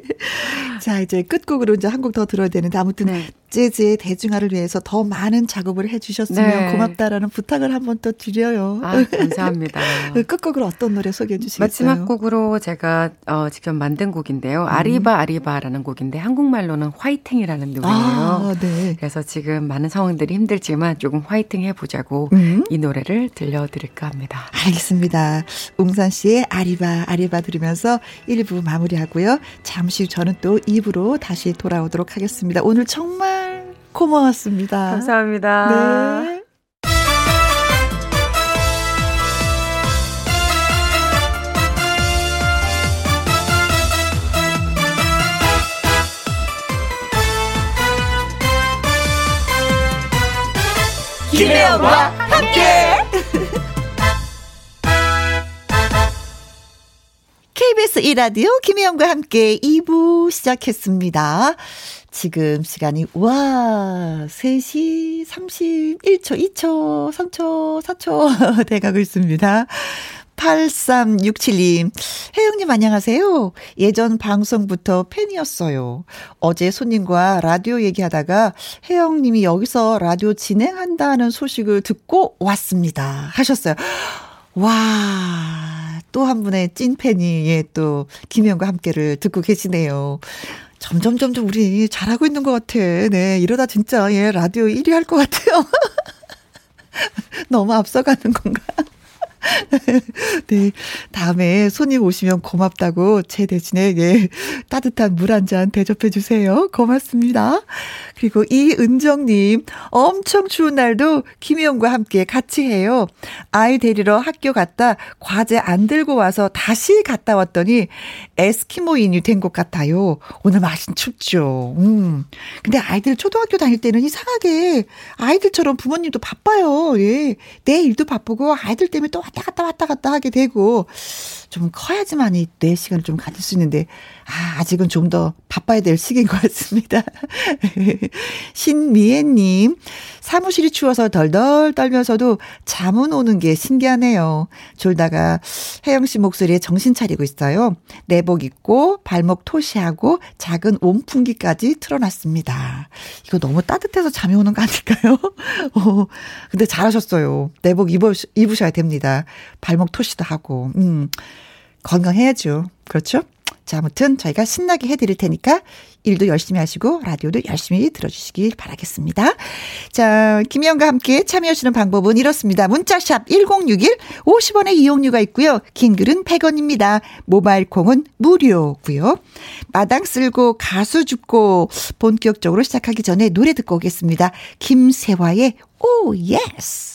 A: 자 이제 끝곡으로 이제 한 곡 더 들어야 되는데 아무튼 네. 재즈의 대중화를 위해서 더 많은 작업을 해주셨으면 네. 고맙다라는 부탁을 한번 또 드려요.
C: 아, 감사합니다.
A: 끝곡으로 어떤 노래 소개해 주시겠어요?
C: 마지막 곡으로 제가 어, 직접 만든 곡인데요. 음. 아리바 아리바라는 곡인데 한국말로는 화이팅이라는 노래예요. 아, 네. 그래서 지금 많은 상황들이 힘들지만 조금 화이팅 해보자고 음. 이 노래를 들려드릴까 합니다.
A: 알겠습니다. 웅산 씨의 아리바 아리바 들으면서 1부 마무리하고요. 잠시 저는 또 2부로 다시 돌아오도록 하겠습니다. 오늘 정말 고마웠습니다.
C: 감사합니다. 네.
A: 김혜영과 함께. KBS 이라디오 김혜영과 함께 2부 시작했습니다. 지금 시간이 와 3시 31초, 2초, 3초, 4초 돼가고 있습니다. 8367님, 혜영님 안녕하세요. 예전 방송부터 팬이었어요. 어제 손님과 라디오 얘기하다가 혜영님이 여기서 라디오 진행한다는 소식을 듣고 왔습니다. 하셨어요. 와, 또 한 분의 찐팬이, 예, 또, 김혜영과 함께를 듣고 계시네요. 점점, 점점 우리 잘하고 있는 것 같아. 네, 이러다 진짜, 예, 라디오 1위 할 것 같아요. 너무 앞서가는 건가? 네. 다음에 손님 오시면 고맙다고 제 대신에 예, 따뜻한 물 한 잔 대접해 주세요. 고맙습니다. 그리고 이은정님, 엄청 추운 날도 김희영과 함께 같이 해요. 아이 데리러 학교 갔다 과제 안 들고 와서 다시 갔다 왔더니 에스키모인이 된 것 같아요. 오늘 마신 춥죠. 음. 근데 아이들 초등학교 다닐 때는 이상하게 아이들처럼 부모님도 바빠요. 예. 내 일도 바쁘고 아이들 때문에 또 왔다 갔다 왔다 갔다 하게 되고 좀 커야지만 이 내 시간을 좀 가질 수 있는데 아, 아직은 좀 더 바빠야 될 시기인 것 같습니다. 신미애님, 사무실이 추워서 덜덜 떨면서도 잠은 오는 게 신기하네요. 졸다가 혜영 씨 목소리에 정신 차리고 있어요. 내복 입고 발목 토시하고 작은 온풍기까지 틀어놨습니다. 이거 너무 따뜻해서 잠이 오는 거 아닐까요? 어, 근데 잘하셨어요. 내복 입으, 입으셔야 됩니다. 발목 토시도 하고, 음, 건강해야죠. 그렇죠? 자, 아무튼 저희가 신나게 해드릴 테니까 일도 열심히 하시고 라디오도 열심히 들어주시길 바라겠습니다. 자, 김희영과 함께 참여하시는 방법은 이렇습니다. 문자샵 1061 50원의 이용료가 있고요. 긴 글은 100원입니다. 모바일 콩은 무료고요. 마당 쓸고 가수 줍고 본격적으로 시작하기 전에 노래 듣고 오겠습니다. 김세화의 Oh Yes.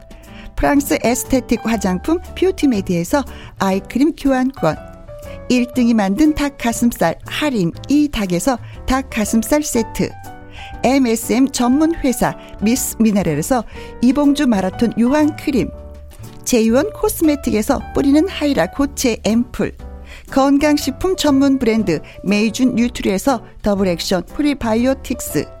A: 프랑스 에스테틱 화장품 뷰티메디에서 아이크림 교환권, 1등이 만든 닭 가슴살 할인 이닭에서 닭 가슴살 세트, MSM 전문 회사 미스 미네랄에서 이봉주 마라톤 유황 크림, 제이원 코스메틱에서 뿌리는 하이라 고체 앰플, 건강식품 전문 브랜드 메이준 뉴트리에서 더블 액션 프리바이오틱스,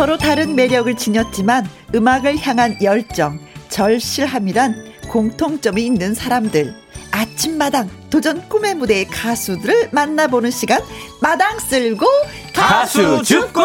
A: 서로 다른 매력을 지녔지만 음악을 향한 열정, 절실함이란 공통점이 있는 사람들. 아침마당 도전 꿈의 무대의 가수들을 만나보는 시간 마당 쓸고
D: 가수 죽고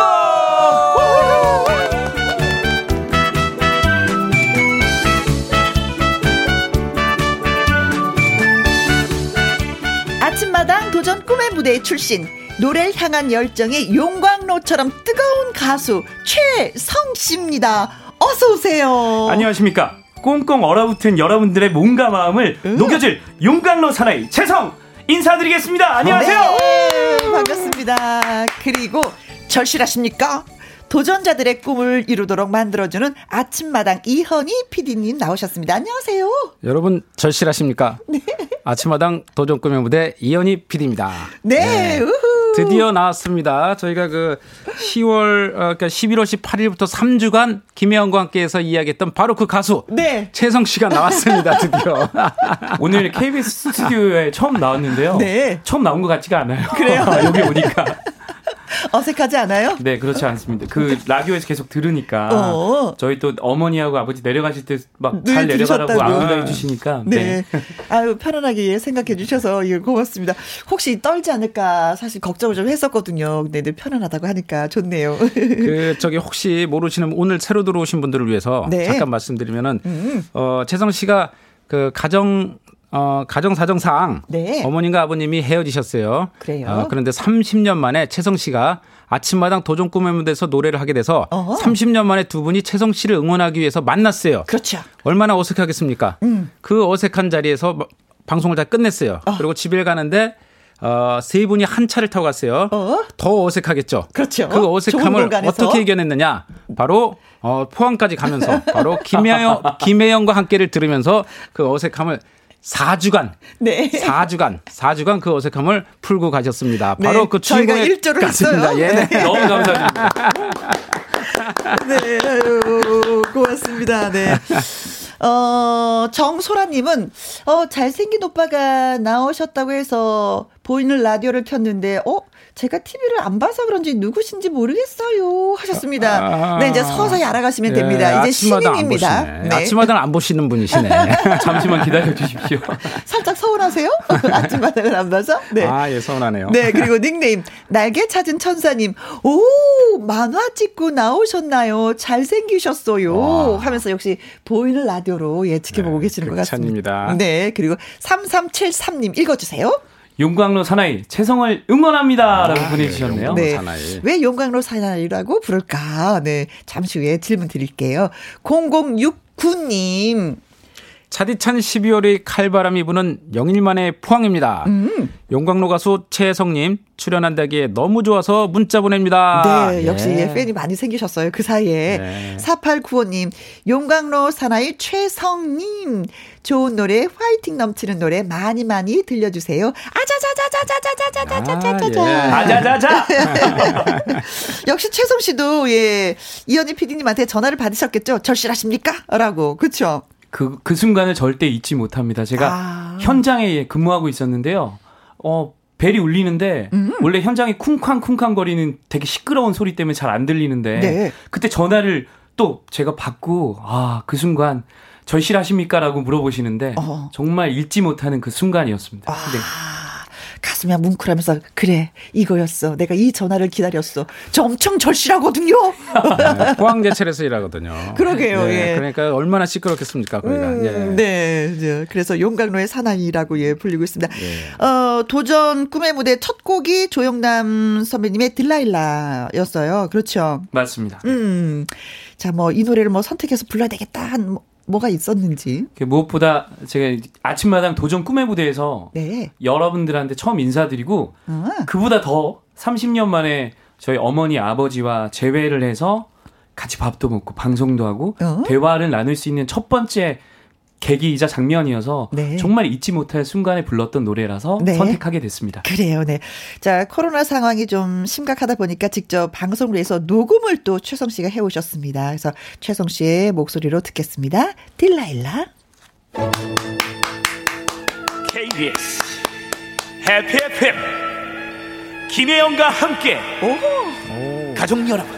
A: 아침마당 도전 꿈의 무대 출신 노래를 향한 열정이 용광로처럼 뜨거운 가수 최성 씨입니다. 어서 오세요.
D: 안녕하십니까. 꽁꽁 얼어붙은 여러분들의 몸과 마음을 음. 녹여줄 용광로 사나이 최성 인사드리겠습니다. 안녕하세요.
A: 네, 반갑습니다. 그리고 절실하십니까? 도전자들의 꿈을 이루도록 만들어주는 아침마당 이현희 PD님 나오셨습니다. 안녕하세요.
E: 여러분 절실하십니까? 네. 아침마당 도전 꿈의 무대 이현희 PD입니다.
A: 네. 네.
E: 드디어 나왔습니다. 저희가 그 10월 어, 그러니까 11월 18일부터 3주간 김혜영과 함께해서 이야기했던 바로 그 가수 네. 채성 씨가 나왔습니다. 드디어
D: 오늘 KBS 스튜디오에 처음 나왔는데요. 네. 처음 나온 것 같지가 않아요.
A: 그래요?
D: 여기 오니까
A: 어색하지 않아요?
D: 네, 그렇지 않습니다. 그 라디오에서 계속 들으니까 어. 저희 또 어머니하고 아버지 내려가실 때 막 잘 내려가라고 안내해 주시니까
A: 네. 네. 아유 편안하게 생각해 주셔서 고맙습니다. 혹시 떨지 않을까 사실 걱정을 좀 했었거든요. 근데 늘 편안하다고 하니까 좋네요.
E: 그 저기 혹시 모르시는 오늘 새로 들어오신 분들을 위해서 네. 잠깐 말씀드리면은 음. 어 채성 씨가 그 가정 어, 가정 사정상 네. 어머님과 아버님이 헤어지셨어요.
A: 그래요.
E: 어, 그런데 30년 만에 채성 씨가 아침마당 도전 꿈의 무대에서 노래를 하게 돼서 어허. 30년 만에 두 분이 채성 씨를 응원하기 위해서 만났어요.
A: 그렇죠.
E: 얼마나 어색하겠습니까? 음. 그 어색한 자리에서 방송을 다 끝냈어요. 어. 그리고 집에 가는데 어, 세 분이 한 차를 타고 갔어요. 어? 더 어색하겠죠.
A: 그렇죠.
E: 그 어색함을 어떻게 이겨냈느냐? 바로 어, 포항까지 가면서 바로 김혜영 김혜영과 함께를 들으면서 그 어색함을 4주간. 네. 4주간. 4주간 그 어색함을 풀고 가셨습니다. 바로 네, 그
A: 일조를 같습니다. 했어요.
D: 예. 네. 너무 감사드립니다.
A: 네, 아유, 고맙습니다. 네. 어, 정소라님은, 어, 잘생긴 오빠가 나오셨다고 해서 보이는 라디오를 켰는데, 어, 제가 TV를 안 봐서 그런지 누구신지 모르겠어요 하셨습니다. 아, 네, 이제 서서히 알아가시면 네, 됩니다. 이제 신인입니다.
E: 네. 아침마당 안 보시는 분이시네.
D: 잠시만 기다려 주십시오.
A: 살짝 서운하세요? 아침마당을 안 봐서?
E: 네. 아, 예, 서운하네요.
A: 네, 그리고 닉네임 날개 찾은 천사님. 오, 만화 찍고 나오셨나요? 잘생기셨어요. 와. 하면서 역시 보이는 라디오로 예, 지켜보고 네, 계시는 것 같습니다.
E: 찬입니다.
A: 네, 그리고 3373님 읽어주세요.
D: 용광로 사나이 최성을 응원합니다라고 아, 보내주셨네요.
A: 네. 사나이. 왜 용광로 사나이라고 부를까? 네, 잠시 후에 질문 드릴게요. 0069님
E: 차디찬 12월의 칼바람이 부는 영일만의 포항입니다. 음. 용광로 가수 최성님 출연한다기에 너무 좋아서 문자 보냅니다.
A: 네, 역시 예. 팬이 많이 생기셨어요. 그 사이에. 네. 4895님, 용광로 사나이 최성님, 좋은 노래, 화이팅 넘치는 노래 많이 많이 들려주세요. 아자자자자자자자자자자자자.
D: 아자자자.
A: 역시 최성 씨도, 예, 이현희 PD님한테 전화를 받으셨겠죠? 절실하십니까? 라고. 그쵸?
D: 그, 그 순간을 절대 잊지 못합니다. 제가 아. 현장에 근무하고 있었는데요. 어, 벨이 울리는데 음. 원래 현장이 쿵쾅쿵쾅 거리는 되게 시끄러운 소리 때문에 잘 안 들리는데 네. 그때 전화를 또 제가 받고 아, 그 순간 절실하십니까라고 물어보시는데 어. 정말 잊지 못하는 그 순간이었습니다. 아. 네.
A: 가슴이 뭉클하면서 그래 이거였어. 내가 이 전화를 기다렸어. 저 엄청 절실하거든요.
E: 네, 포항제철에서 일하거든요.
A: 그러게요
E: 네,
A: 예.
E: 그러니까 얼마나 시끄럽겠습니까 거기가. 음,
A: 예. 네 그래서 용광로의 사나이라고 예 불리고 있습니다. 예. 어 도전 꿈의 무대 첫 곡이 조영남 선배님의 딜라일라였어요. 그렇죠?
D: 맞습니다.
A: 음 자 뭐 이 노래를 뭐 선택해서 불러야 되겠다 한 뭐, 뭐가 있었는지.
D: 무엇보다 제가 아침마당 도전 꿈의 무대에서 네. 여러분들한테 처음 인사드리고 아. 그보다 더 30년 만에 저희 어머니 아버지와 재회를 해서 같이 밥도 먹고 방송도 하고 어? 대화를 나눌 수 있는 첫 번째 계기이자 장면이어서 네. 정말 잊지 못할 순간에 불렀던 노래라서 네. 선택하게 됐습니다.
A: 그래요, 네. 자, 코로나 상황이 좀 심각하다 보니까 직접 방송을 해서 녹음을 또 최성 씨가 해오셨습니다. 그래서 최성 씨의 목소리로 듣겠습니다. 딜라일라.
F: KBS 해피 FM 김혜영과 함께 오. 가족 여러분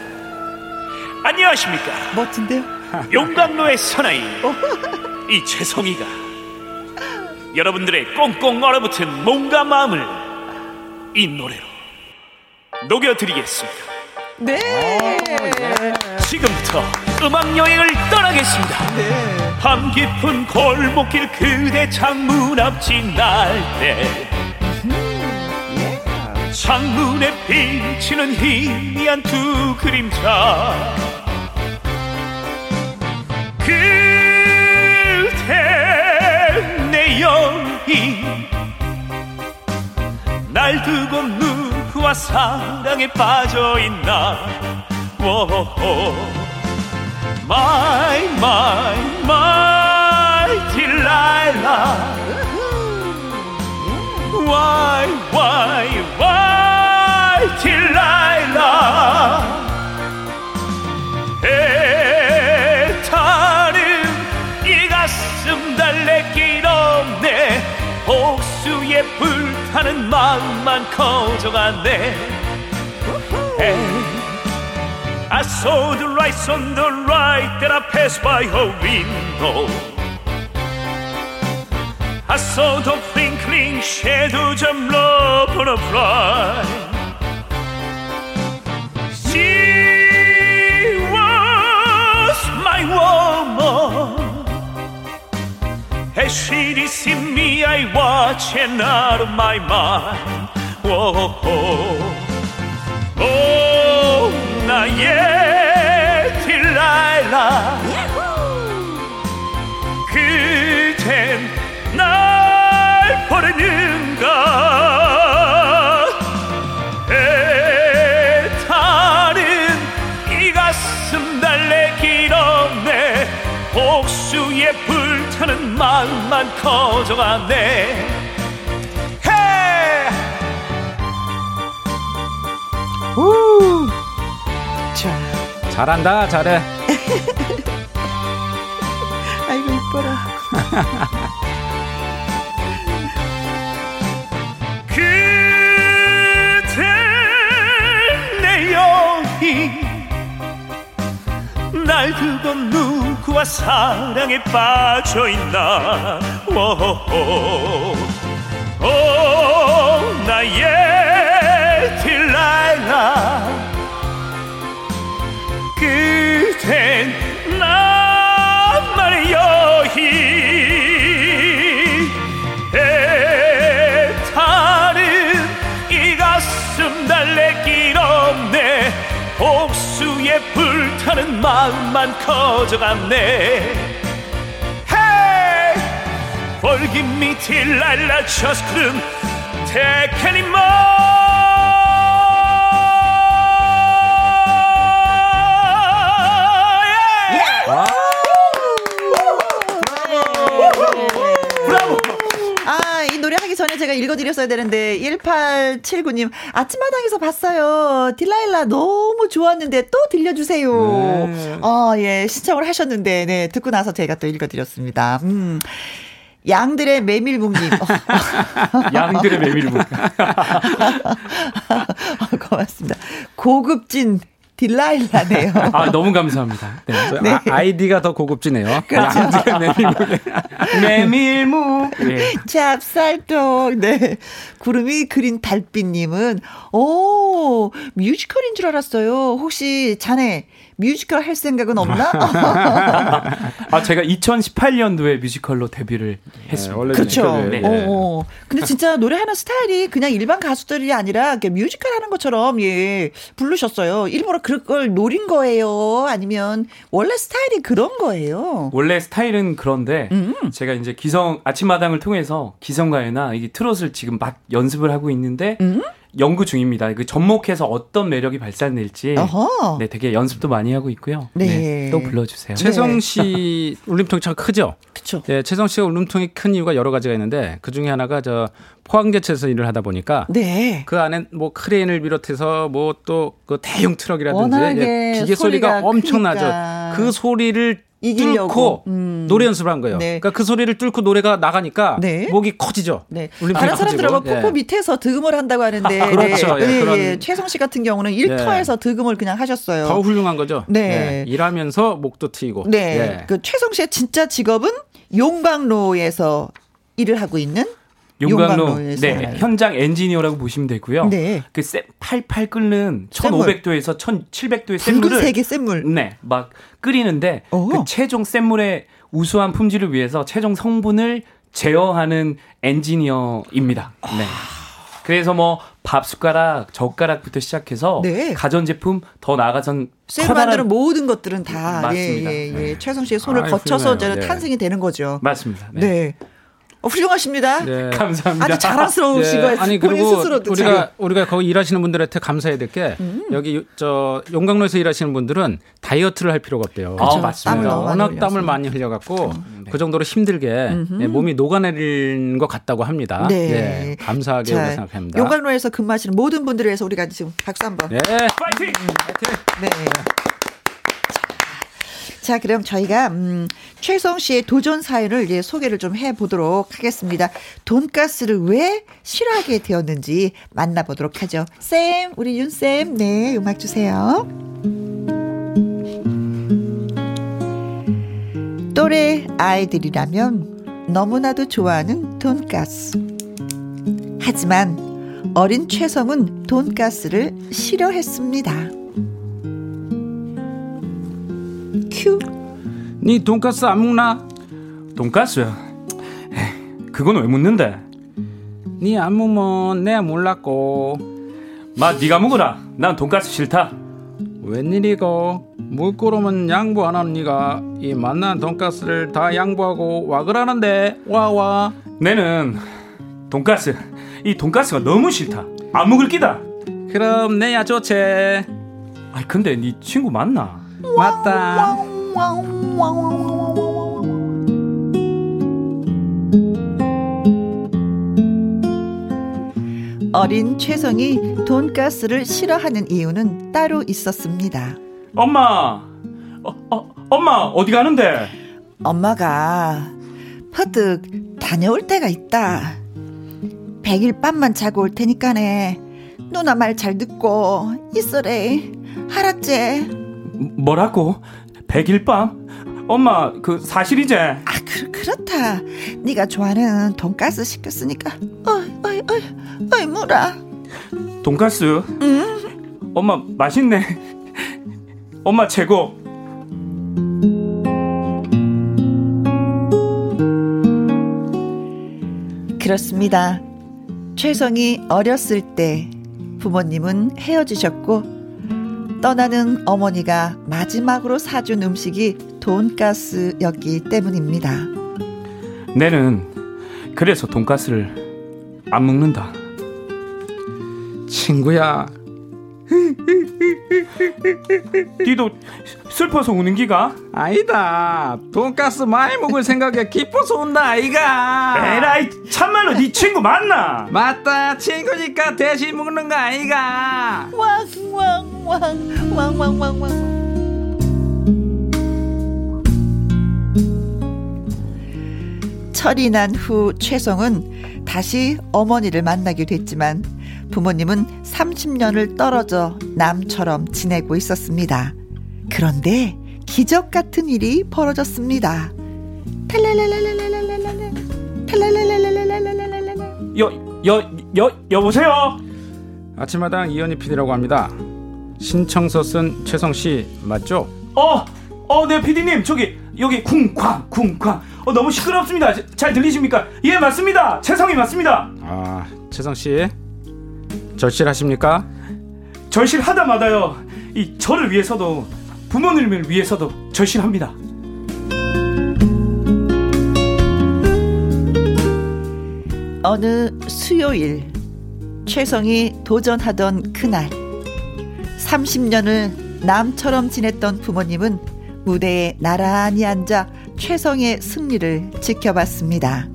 F: 안녕하십니까?
A: 멋진데요?
F: 용광로의 사나이 이 최성이가 여러분들의 꽁꽁 얼어붙은 몸과 마음을 이 노래로 녹여드리겠습니다.
A: 네.
F: 지금부터 음악 여행을 떠나겠습니다. 네. 밤 깊은 골목길 그대 창문 앞 지날 때 창문에 비치는 희미한 두 그림자 날 두고 누구와 사랑에 빠져있나? 워호 My my my 딜라일라 Why why why 딜라일라 애타는 이 가슴 달래길 없네. 복수에 불 타는 마음만 커져가네 I saw the lights on the right that I passed by her window I saw the twinkling shadows of love on a fly She She deceived me, I watch and out of my mind. Oh, oh, oh, 나의 딜라일라. 그댄 날 버리는가? 마음만 커져가네 해!
E: 우! 자. 잘한다 잘해
A: 아이고 이뻐라
F: 그대 내 여인 날 두고 누 구와 사랑에 빠져있나? 오호 오 나의 불타는 마음만 커져갔네 till I just couldn't take anymore
A: 전에 제가 읽어드렸어야 되는데, 1879님, 아침마당에서 봤어요. 딜라일라 너무 좋았는데 또 들려주세요. 네. 어, 예, 신청을 하셨는데, 네, 듣고 나서 제가 또 읽어드렸습니다. 음. 양들의 메밀묵님.
D: 양들의 메밀묵.
A: 고맙습니다. 고급진 딜라일라네요.
D: 아, 너무 감사합니다. 네.
E: 네. 아, 이디가더 고급지네요.
A: 그렇죠.
D: 메밀묵. 메밀묵.
A: 네. 찹쌀떡. 네. 구름이 그린 달빛님은, 오, 뮤지컬인 줄 알았어요. 혹시 자네, 뮤지컬 할 생각은 없나?
D: 아, 제가 2018년도에 뮤지컬로 데뷔를 했습니다. 네,
A: 원래 그렇죠. 네. 어, 근데 진짜 노래하는 스타일이 그냥 일반 가수들이 아니라 뮤지컬 하는 것처럼 예, 부르셨어요. 일부러 그걸 노린 거예요? 아니면 원래 스타일이 그런 거예요?
D: 원래 스타일은 그런데 음. 제가 이제 기성 아침마당을 통해서 기성가요나 이 트롯을 지금 막 연습을 하고 있는데 음. 연구 중입니다. 그 접목해서 어떤 매력이 발산될지 어허. 네, 되게 연습도 많이 하고 있고요. 네. 네 또 불러주세요.
E: 최성 씨 울림통이 참 크죠.
A: 그렇죠.
E: 네, 최성 씨가 울림통이 큰 이유가 여러 가지가 있는데 그 중에 하나가 저 포항제철에서 일을 하다 보니까 네. 그 안에 뭐 크레인을 비롯해서 뭐 또 그 대형 트럭이라든지 예, 기계 소리가 엄청나죠. 그 소리를 이기려고 뚫고 음. 노래 연습을 한 거예요. 네. 그러니까 그 소리를 뚫고 노래가 나가니까 네. 목이 커지죠. 네.
A: 다른 사람들은 폭포 예. 밑에서 득음을 한다고 하는데 아, 그렇죠. 네. 예, 그런... 예. 최성 씨 같은 경우는 일터에서 예. 득음을 그냥 하셨어요.
E: 더 훌륭한 거죠. 네. 예. 일하면서 목도 트이고.
A: 네. 그 최성 씨의 진짜 직업은 용광로에서 일을 하고 있는
D: 용광로 네, 현장 엔지니어라고 보시면 되고요. 네. 그 팔팔 끓는 1500도에서 1700도의 샘물을
A: 세계 샘물
D: 네, 막 끓이는데 오. 그 최종 샘물의 우수한 품질을 위해서 최종 성분을 제어하는 엔지니어입니다. 네. 그래서 뭐 밥 숟가락, 젓가락부터 시작해서 네. 가전제품 더 나아가선
A: 셀 만드는 모든 것들은 다 맞습니다. 예, 예, 예. 네. 최성 씨의 손을 아, 거쳐서 네. 탄생이 되는 거죠.
D: 맞습니다.
A: 네. 네. 어, 훌륭하십니다.
D: 네. 감사합니다.
A: 아주 자랑스러우신 네. 거예요.
E: 아니 그리고 스스로도 우리가 잘. 우리가 거기 일하시는 분들한테 감사해야 될게 음. 여기 저 용광로에서 일하시는 분들은 다이어트를 할 필요가 없대요.
D: 그렇죠. 아, 맞습니다.
E: 워낙 땀을 많이 흘려갖고 음. 그 정도로 힘들게 네, 몸이 녹아내린 것 같다고 합니다. 네, 네 감사하게 자, 생각합니다.
A: 용광로에서 근무하시는 모든 분들을 위해서 우리가 지금 박수 한번.
D: 네, 파이팅! 음, 파이팅! 네.
A: 자, 그럼 저희가 음, 최성 씨의 도전 사연을 예, 소개를 좀 해보도록 하겠습니다. 돈가스를 왜 싫어하게 되었는지 만나보도록 하죠. 쌤, 우리 윤 쌤, 네, 음악 주세요. 또래 아이들이라면 너무나도 좋아하는 돈가스. 하지만 어린 최성은 돈가스를 싫어했습니다. 큐.
E: 니 돈가스 안 먹나?
D: 돈가스? 그건 왜 묻는데?
E: 니안 먹으면 내가 몰랐고.
D: 마, 니가 먹으라. 난 돈가스 싫다.
E: 웬일이고? 물고름은 양보 안 하는 니가 이 만난 돈가스를 다 양보하고 와 그러는데 와와.
D: 내는 돈가스 이 돈가스가 너무 싫다. 안 먹을 끼다.
E: 그럼 내야 좋지.
D: 아 근데 네 친구 맞나?
E: 맞다.
A: 어린 최성이 돈가스를 싫어하는 이유는 따로 있었습니다.
D: 엄마, 어, 어, 엄마 어디 가는데?
A: 엄마가 퍼뜩 다녀올 때가 있다. 백일 밤만 자고 올 테니까네. 누나 말 잘 듣고 있으래. 알았지?
D: 뭐라고? 백일밤? 엄마 그 사실이제? 아
A: 그, 그렇다 네가 좋아하는 돈가스 시켰으니까 어이 어이 어이 어이 뭐라
D: 돈가스? 응 엄마 맛있네 엄마 최고
A: 그렇습니다 최성이 어렸을 때 부모님은 헤어지셨고 떠나는 어머니가 마지막으로 사준 음식이 돈가스였기 때문입니다.
D: 내는 그래서 돈가스를 안 먹는다.
E: 친구야.
D: 니도 슬퍼서 우는 기가?
E: 아니다. 돈가스 많이 먹을 생각에 기뻐서 운다 아이가.
D: 에라이 참말로 네 친구 맞나?
E: 맞다. 친구니까 대신 먹는 거 아이가.
A: 왕왕왕왕왕왕왕. 철이 난 후 최성은 다시 어머니를 만나게 됐지만 부모님은 30년을 떨어져 남처럼 지내고 있었습니다. 그런데 기적 같은 일이 벌어졌습니다.
D: 여, 여, 여, 여보세요?
E: 아침마당 이현희 PD라고 합니다. 신청서 쓴 최성 씨 맞죠?
D: 어, 어, 네, PD님, 저기, 여기, 쿵쾅, 쿵쾅. 어, 너무 시끄럽습니다. 잘 들리십니까? 예, 맞습니다. 최성이 맞습니다.
E: 아, 최성 씨. 절실하십니까?
D: 절실하다마다요. 이 저를 위해서도 부모님을 위해서도 절실합니다.
A: 어느 수요일 최성이 도전하던 그날 30년을 남처럼 지냈던 부모님은 무대에 나란히 앉아 최성의 승리를 지켜봤습니다.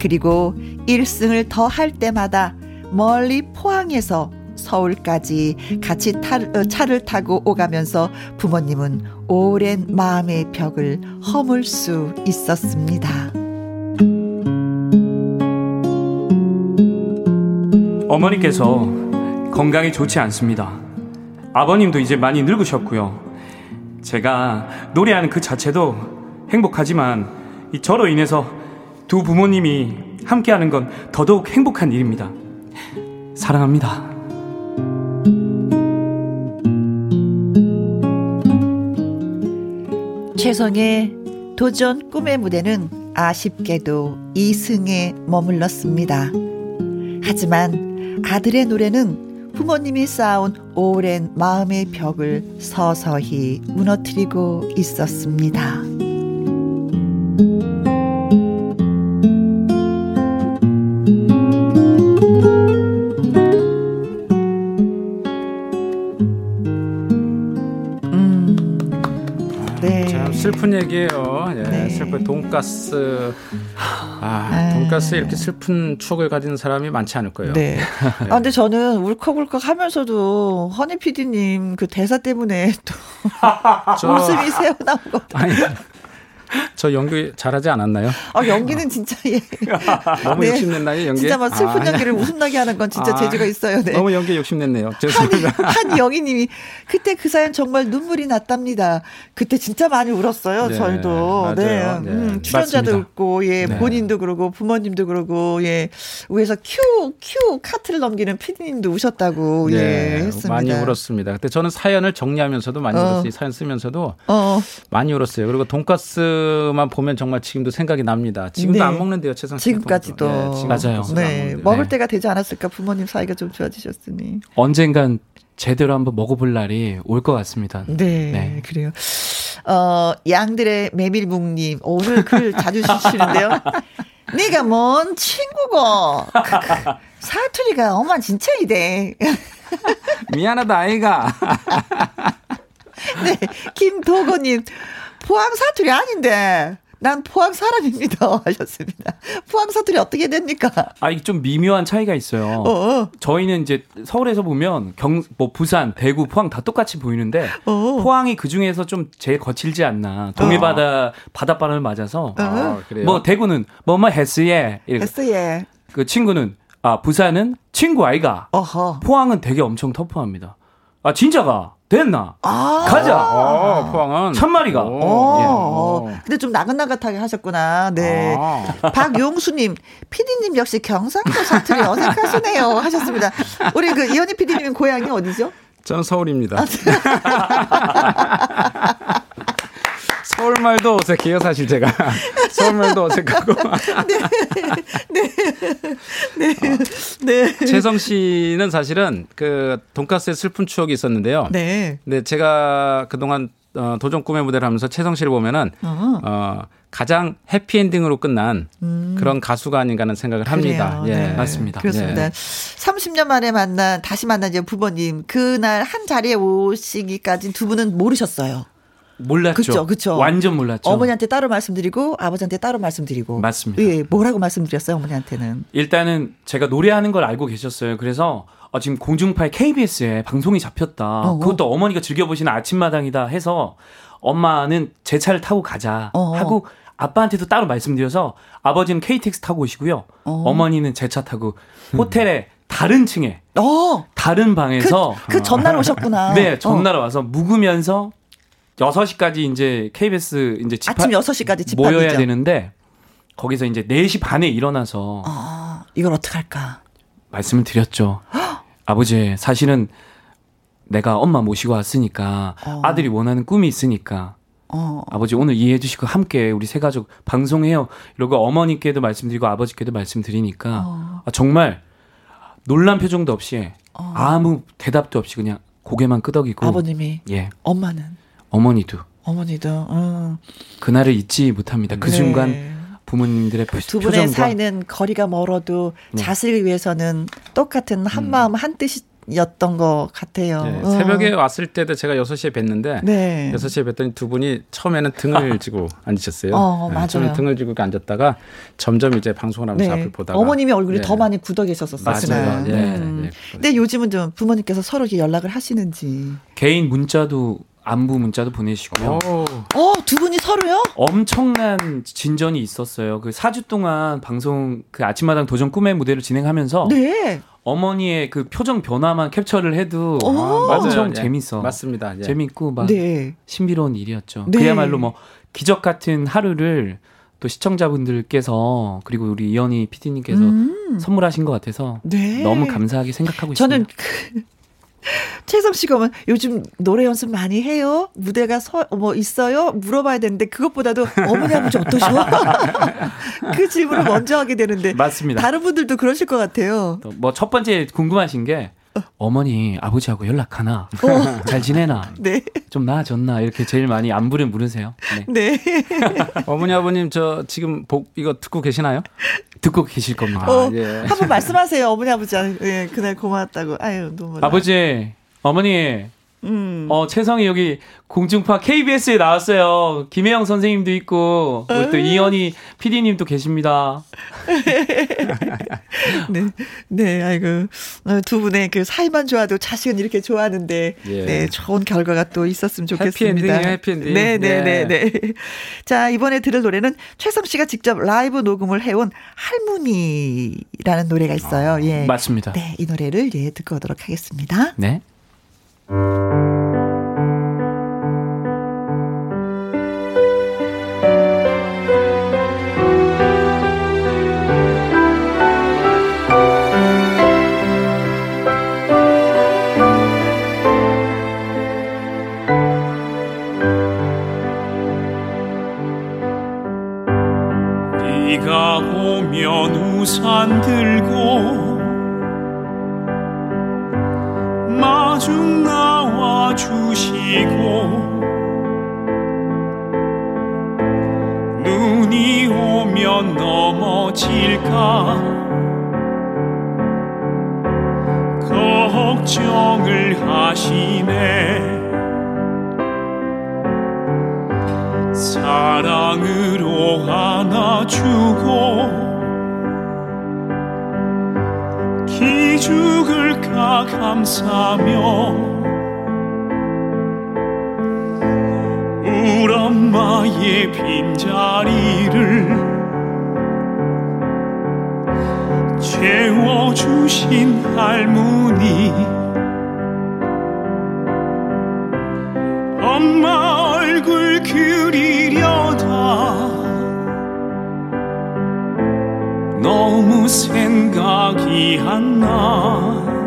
A: 그리고 1승을 더 할 때마다 멀리 포항에서 서울까지 같이 타, 어, 차를 타고 오가면서 부모님은 오랜 마음의 벽을 허물 수 있었습니다.
D: 어머니께서 건강이 좋지 않습니다. 아버님도 이제 많이 늙으셨고요. 제가 노래하는 그 자체도 행복하지만 저로 인해서 두 부모님이 함께하는 건 더더욱 행복한 일입니다. 사랑합니다.
A: 최성의 도전 꿈의 무대는 아쉽게도 2승에 머물렀습니다. 하지만 아들의 노래는 부모님이 쌓아온 오랜 마음의 벽을 서서히 무너뜨리고 있었습니다.
E: 얘기예요. 예, 네. 슬픈 돈가스. 아, 아, 돈가스에 이렇게 슬픈 추억을 가진 사람이 많지 않을 거예요.
A: 네. 네. 아, 근데 저는 울컥울컥 하면서도 허니 PD님 그 대사 때문에 또 저... 웃음이 새어나온 것 같아요.
E: 저 연기 잘하지 않았나요?
A: 아, 연기는 진짜, 예.
E: 너무 네. 욕심냈나요, 연기?
A: 진짜 막 슬픈 아, 연기를 웃음나게 하는 건 진짜 아, 재주가 있어요, 네.
E: 너무 연기 욕심냈네요. 죄송합니다.
A: 한영희 님이, 그때 그 사연 정말 눈물이 났답니다. 그때 진짜 많이 울었어요, 네, 저희도. 네. 네. 음, 출연자도 맞습니다. 웃고, 예, 네. 본인도 그러고, 부모님도 그러고, 예. 위에서 큐, 큐 카트를 넘기는 피디님도 우셨다고, 네, 예, 했습니다.
E: 많이 울었습니다. 그때 저는 사연을 정리하면서도 많이 어. 울었어요. 사연 쓰면서도 어. 많이 울었어요. 그리고 돈가스 만 보면 정말 지금도 생각이 납니다. 지금도 네. 안 먹는데요, 최상 씨.
A: 지금까지도.
E: 네, 지금
D: 맞아요.
A: 네. 먹을 네. 때가 되지 않았을까 부모님 사이가 좀 좋아지셨으니.
D: 언젠간 제대로 한번 먹어볼 날이 올 것 같습니다.
A: 네, 네, 그래요. 어, 양들의 메밀묵님 오늘 글 자주 쓰시는데요. 네가 뭔 친구고 사투리가 엄마 진짜 이래.
E: 미안하다 아이가.
A: 네, 김도건님 포항 사투리 아닌데. 난 포항 사람입니다. 하셨습니다. 포항 사투리 어떻게 됩니까?
D: 아, 이게 좀 미묘한 차이가 있어요. 어어. 저희는 이제 서울에서 보면 경, 뭐 부산, 대구, 포항 다 똑같이 보이는데 어어. 포항이 그 중에서 좀 제일 거칠지 않나. 동해바다, 어. 바닷바람을 맞아서. 아, 뭐 대구는 뭐뭐 했스예.
A: 했스예.
D: 그 친구는 아, 부산은 친구 아이가. 어허. 포항은 되게 엄청 터프합니다. 아, 진짜가. 됐나? 아~ 가자.
E: 아, 포항은
D: 천마리가. 오, 예.
A: 오. 근데 좀 나긋나긋하게 하셨구나. 네. 아. 박용수님, 피디님 역시 경상도 사투리 어색하시네요. 하셨습니다. 우리 그 이현희 피디님 고향이 어디죠?
E: 저는 서울입니다. 아, 서울말도 어색해요, 사실 제가. 서울말도 어색하고. 네. 네. 네. 네. 채성 씨는 사실은 그 돈가스의 슬픈 추억이 있었는데요. 네. 근데 제가 그동안 어, 도전 꿈의 무대를 하면서 채성 씨를 보면은 어, 어 가장 해피엔딩으로 끝난 음. 그런 가수가 아닌가 하는 생각을 합니다.
A: 그래요. 예. 네. 맞습니다. 그렇습니다. 예. 30년 만에 만난 다시 만난 이제 부모님 그날 한 자리에 오시기까지 두 분은 모르셨어요.
D: 몰랐죠. 그쵸, 그쵸. 완전 몰랐죠.
A: 어머니한테 따로 말씀드리고 아버지한테 따로 말씀드리고.
D: 맞습니다.
A: 예, 뭐라고 말씀드렸어요, 어머니한테는?
D: 일단은 제가 노래하는 걸 알고 계셨어요. 그래서 어, 지금 공중파의 KBS에 방송이 잡혔다. 어어. 그것도 어머니가 즐겨보시는 아침마당이다 해서 엄마는 제 차를 타고 가자 어어. 하고 아빠한테도 따로 말씀드려서 아버지는 KTX 타고 오시고요. 어. 머니는 제 차 타고 호텔에 다른 층에 어. 다른 방에서
A: 그, 그 전날 오셨구나.
D: 네, 전날 와서 묵으면서 6시까지 이제 KBS 이제 집합,
A: 아침 6시까지 집합이죠.
D: 모여야 되는데 거기서 이제 4시 반에 일어나서
A: 아, 이걸 어떻게 할까?
D: 말씀을 드렸죠. 아버지, 사실은 내가 엄마 모시고 왔으니까 어. 아들이 원하는 꿈이 있으니까 어. 아버지 오늘 이해해 주시고 함께 우리 세 가족 방송해요. 이러고 어머니께도 말씀드리고 아버지께도 말씀드리니까 어. 아, 정말 놀란 표정도 없이 어. 아무 대답도 없이 그냥 고개만 끄덕이고
A: 아버님이 예 엄마는
D: 어머니도.
A: 어머니도. 어.
D: 그날을 잊지 못합니다. 그 네. 순간 부모님들의
A: 두 분의 사이는 거리가 멀어도 네. 자식을 위해서는 똑같은 한 음. 마음 한 뜻이 였던 것 같아요. 네,
E: 어. 새벽에 왔을 때도 제가 6시에 뵀는데 네. 6시에 뵀더니 두 분이 처음에는 등을 지고 앉으셨어요. 어, 네, 맞아요. 처음에 등을 지고 앉았다가 점점 이제 방송을 하면서 네. 앞을 보다가
A: 어머님이 얼굴이 네. 더 많이 굳어 계셨었어요.
E: 맞아요. 예,
A: 음. 예, 근데 요즘은 좀 부모님께서 서로 연락을 하시는지
D: 개인 문자도 안부 문자도 보내시고요.
A: 어, 두 분이 서로요?
D: 엄청난 진전이 있었어요. 그 4주 동안 방송 그 아침마당 도전 꿈의 무대를 진행하면서 네. 어머니의 그 표정 변화만 캡처를 해도 아, 엄청 예. 재밌어.
E: 맞습니다.
D: 예. 재밌고 막 네. 신비로운 일이었죠. 네. 그야말로 뭐 기적 같은 하루를 또 시청자분들께서 그리고 우리 이현희 PD님께서 음. 선물하신 것 같아서 네. 너무 감사하게 생각하고
A: 저는
D: 있습니다.
A: 그 최성 씨가 뭐 요즘 노래 연습 많이 해요? 무대가 서, 뭐 있어요? 물어봐야 되는데 그것보다도 어머니 아버지 어떠셔? 그 질문을 먼저 하게 되는데
D: 맞습니다.
A: 다른 분들도 그러실 것 같아요.
D: 뭐 첫 번째 궁금하신 게 어머니 아버지하고 연락하나 어. 잘 지내나 네. 좀 나아졌나 이렇게 제일 많이 안부를 물으세요.
A: 네. 네.
E: 어머니 아버님 저 지금 복 이거 듣고 계시나요?
D: 듣고 계실 겁니다.
A: 어, 아, 예. 한번 말씀하세요 어머니 아버지 예 그날 고마웠다고 아유 너무
D: 아버지 어머니 음. 어, 최성이 여기 공중파 KBS에 나왔어요. 김혜영 선생님도 있고, 우리 또 이현희 PD님도 계십니다.
A: 네, 네, 아이고. 어, 두 분의 그 사이만 좋아도 자식은 이렇게 좋아하는데, 예. 네, 좋은 결과가 또 있었으면 좋겠습니다.
E: 해피엔딩, 해피엔딩.
A: 네, 네, 네, 네, 네. 자, 이번에 들을 노래는 최성 씨가 직접 라이브 녹음을 해온 할머니라는 노래가 있어요. 아, 예.
D: 맞습니다.
A: 네, 이 노래를 예, 듣고 오도록 하겠습니다.
D: 네.
F: 비가 오면 우산 들고 넘어질까 걱정을 하시네. 사랑으로 안아주고 기죽을까 감사며 울 엄마의 빈자리를 채워주신 할머니 엄마 얼굴 그리려다 너무 생각이 안 나.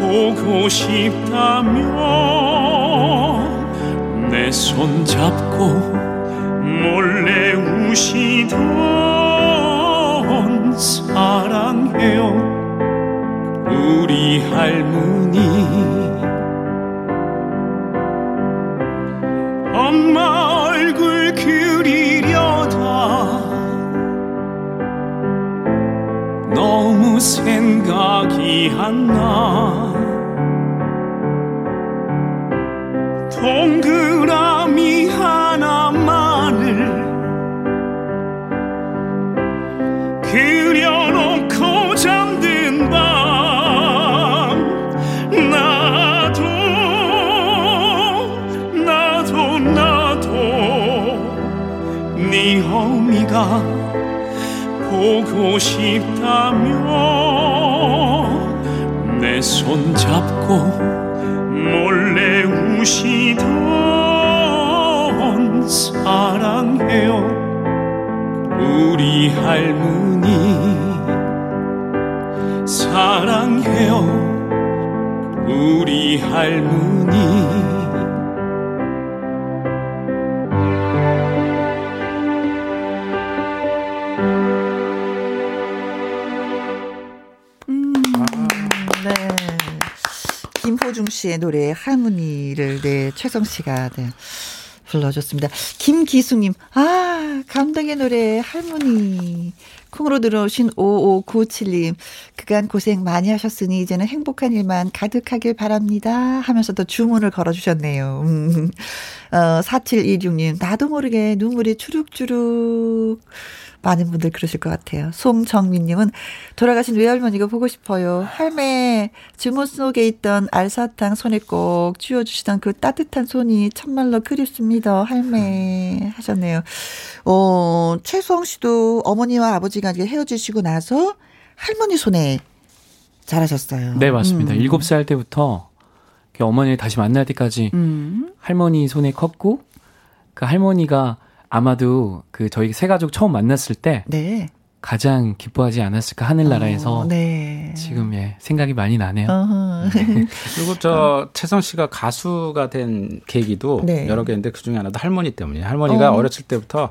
F: 보고 싶다면 내 손 잡고 몰래 우시던 사랑해요. 우리 할머니 생각이 안 나. 동그라미 하나만을 그려놓고 잠든 밤 나도 나도 나도 네 어미가 보고 싶다면 내 손 잡고
A: 김호중 씨의 노래 할머니를 네 최성 씨가 네, 불러줬습니다. 김기숙님 아 감동의 노래 할머니 콩으로 들어오신 5597님 그간 고생 많이 하셨으니 이제는 행복한 일만 가득하길 바랍니다 하면서도 주문을 걸어주셨네요. 음. 어, 4726님 나도 모르게 눈물이 주룩주룩 많은 분들 그러실 것 같아요. 송정민님은 돌아가신 외할머니가 보고 싶어요. 할매 주문 속에 있던 알사탕 손에 꼭 쥐어주시던 그 따뜻한 손이 참말로 그립습니다. 할매 하셨네요. 어, 최수홍 씨도 어머니와 아버지가 헤어지시고 나서 할머니 손에 잘하셨어요.
D: 네, 맞습니다. 음. 7살 때부터 어머니를 다시 만날 때까지 음. 할머니 손에 컸고 그 할머니가 아마도 그 저희 세 가족 처음 만났을 때 네. 가장 기뻐하지 않았을까 하늘나라에서 어, 네. 지금 예 생각이 많이 나네요. 네.
E: 그리고 저 채성 씨가 가수가 된 계기도 네. 여러 개인데 그 중에 하나도 할머니 때문이에요. 할머니가 어. 렸을 때부터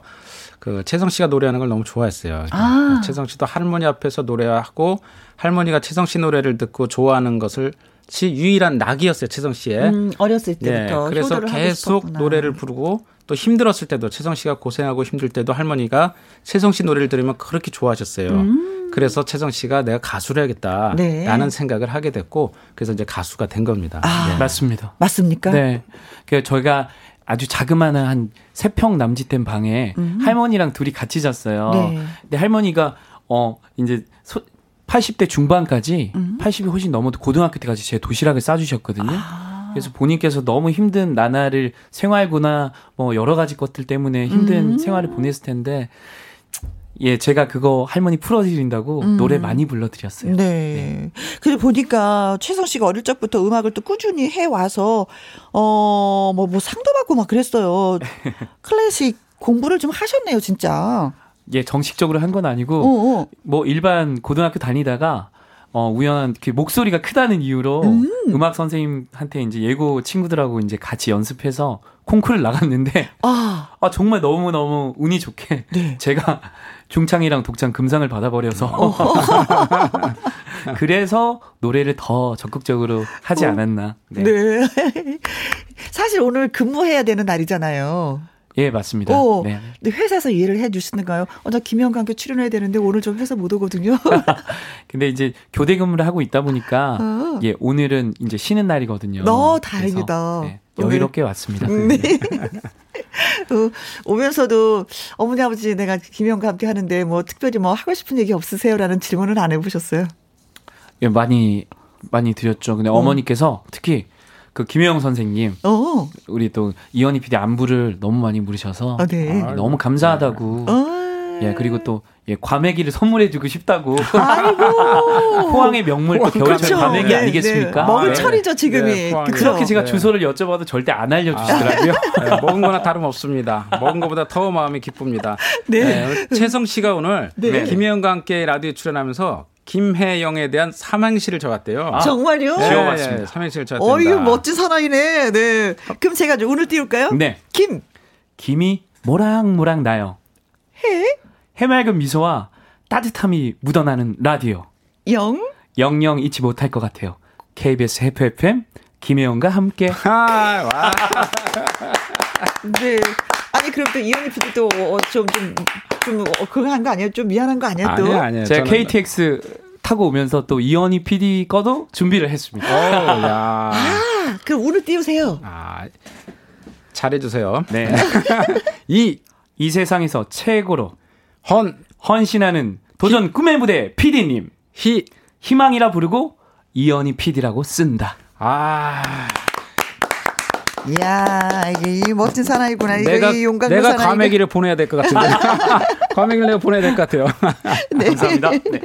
E: 그 채성 씨가 노래하는 걸 너무 좋아했어요. 아. 채성 씨도 할머니 앞에서 노래하고 할머니가 채성 씨 노래를 듣고 좋아하는 것을 시 유일한 낙이었어요 채성 씨의 음,
A: 어렸을 때부터
E: 네, 그래서 계속 노래를 부르고 또 힘들었을 때도 채성 씨가 고생하고 힘들 때도 할머니가 채성 씨 노래를 들으면 그렇게 좋아하셨어요. 음. 그래서 채성 씨가 내가 가수를 해야겠다라는 네. 생각을 하게 됐고 그래서 이제 가수가 된 겁니다.
D: 아, 네. 맞습니다.
A: 맞습니까?
D: 네. 그 저희가 아주 자그마한 한 세 평 남짓된 방에 음. 할머니랑 둘이 같이 잤어요. 네. 근데 할머니가 어 이제 소, 80대 중반까지 음. 80이 훨씬 넘어도 고등학교 때까지 제 도시락을 싸주셨거든요. 아. 그래서 본인께서 너무 힘든 나날을 생활구나 뭐 여러 가지 것들 때문에 힘든 음. 생활을 보냈을 텐데 예, 제가 그거 할머니 풀어드린다고 음. 노래 많이 불러드렸어요.
A: 네. 네. 근데 보니까 최성 씨가 어릴 적부터 음악을 또 꾸준히 해와서, 어, 뭐, 뭐 상도 받고 막 그랬어요. 클래식 공부를 좀 하셨네요, 진짜.
D: 예, 정식적으로 한 건 아니고, 어어. 어. 뭐 일반 고등학교 다니다가, 어, 우연한 그 목소리가 크다는 이유로 음. 악 선생님한테 이제 예고 친구들하고 이제 같이 연습해서 콩쿠르를 나갔는데 아, 아 정말 너무 너무 운이 좋게 네. 제가 중창이랑 독창 금상을 받아버려서 그래서 노래를 더 적극적으로 하지 어. 않았나.
A: 네. 네. 사실 오늘 근무해야 되는 날이잖아요.
D: 예, 맞습니다. 어, 네.
A: 근데 회사에서 이해를 해 주시는가요? 어, 나 김영과 함께 출연해야 되는데 오늘 좀 회사 못 오거든요.
D: 근데 이제 교대 근무를 하고 있다 보니까 어. 예, 오늘은 이제 쉬는 날이거든요.
A: 너 다행이다.
D: 네, 여유롭게 오늘. 왔습니다.
A: 네. 어, 오면서도 어머니 아버지 내가 김영과 함께 하는데 뭐 특별히 뭐 하고 싶은 얘기 없으세요라는 질문은 안 해보셨어요?
D: 예, 많이 많이 드렸죠. 근데 어. 어머니께서 특히 그 김혜영 선생님, 어. 우리 또 이현희 PD 안부를 너무 많이 물으셔서 아, 네. 아, 너무 감사하다고. 어. 예 그리고 또 예, 과메기를 선물해주고 싶다고. 포항의 명물 또 겨울철 그렇죠. 과메기 네, 아니겠습니까?
A: 네. 먹을 네. 철이죠 지금이. 네,
D: 그렇게 제가 네. 주소를 여쭤봐도 절대 안 알려주시더라고요. 아,
E: 네, 먹은 거나 다름없습니다. 먹은 것보다 더 마음이 기쁩니다. 네. 최성 씨가 오늘 김혜영과 함께 라디오에 출연하면서 김혜영에 대한 삼행시를 적었대요.
A: 아, 정말요?
E: 네, 지워봤습니다. 네, 삼행시를 적었습니다.
A: 어유 멋진 사나이네. 네. 그럼 제가 오늘 띄울까요?
D: 네.
A: 김.
D: 김이 모락모락 나요.
A: 해.
D: 해맑은 미소와 따뜻함이 묻어나는 라디오.
A: 영.
D: 영영 잊지 못할 것 같아요. KBS 해프 FM 김혜영과 함께. 아, 와.
A: 네. 아니 그럼 또 이현희 PD도 좀좀 좀, 좀 어, 그거 한 거 아니에요? 좀 미안한 거 아니에요? 또?
D: 아니요, 아니에요. 제가 KTX 타고 오면서 또 이현희 PD 거도 준비를 했습니다. 오,
A: 야. 아, 그럼 오늘 띄우세요.
E: 아, 잘해주세요.
D: 네. 이, 이 세상에서 최고로 헌, 헌신하는 도전 히, 꿈의 무대 PD님. 희, 희망이라 부르고 이현희 PD라고 쓴다. 아.
A: 이야, 이게 이 멋진 사나이구나.
E: 내가,
A: 이 용감
E: 내가 사나이가. 과메기를 보내야 될 것 같은데. 과메기를 내가 보내야 될 것 같아요.
D: 네. 감사합니다. 네,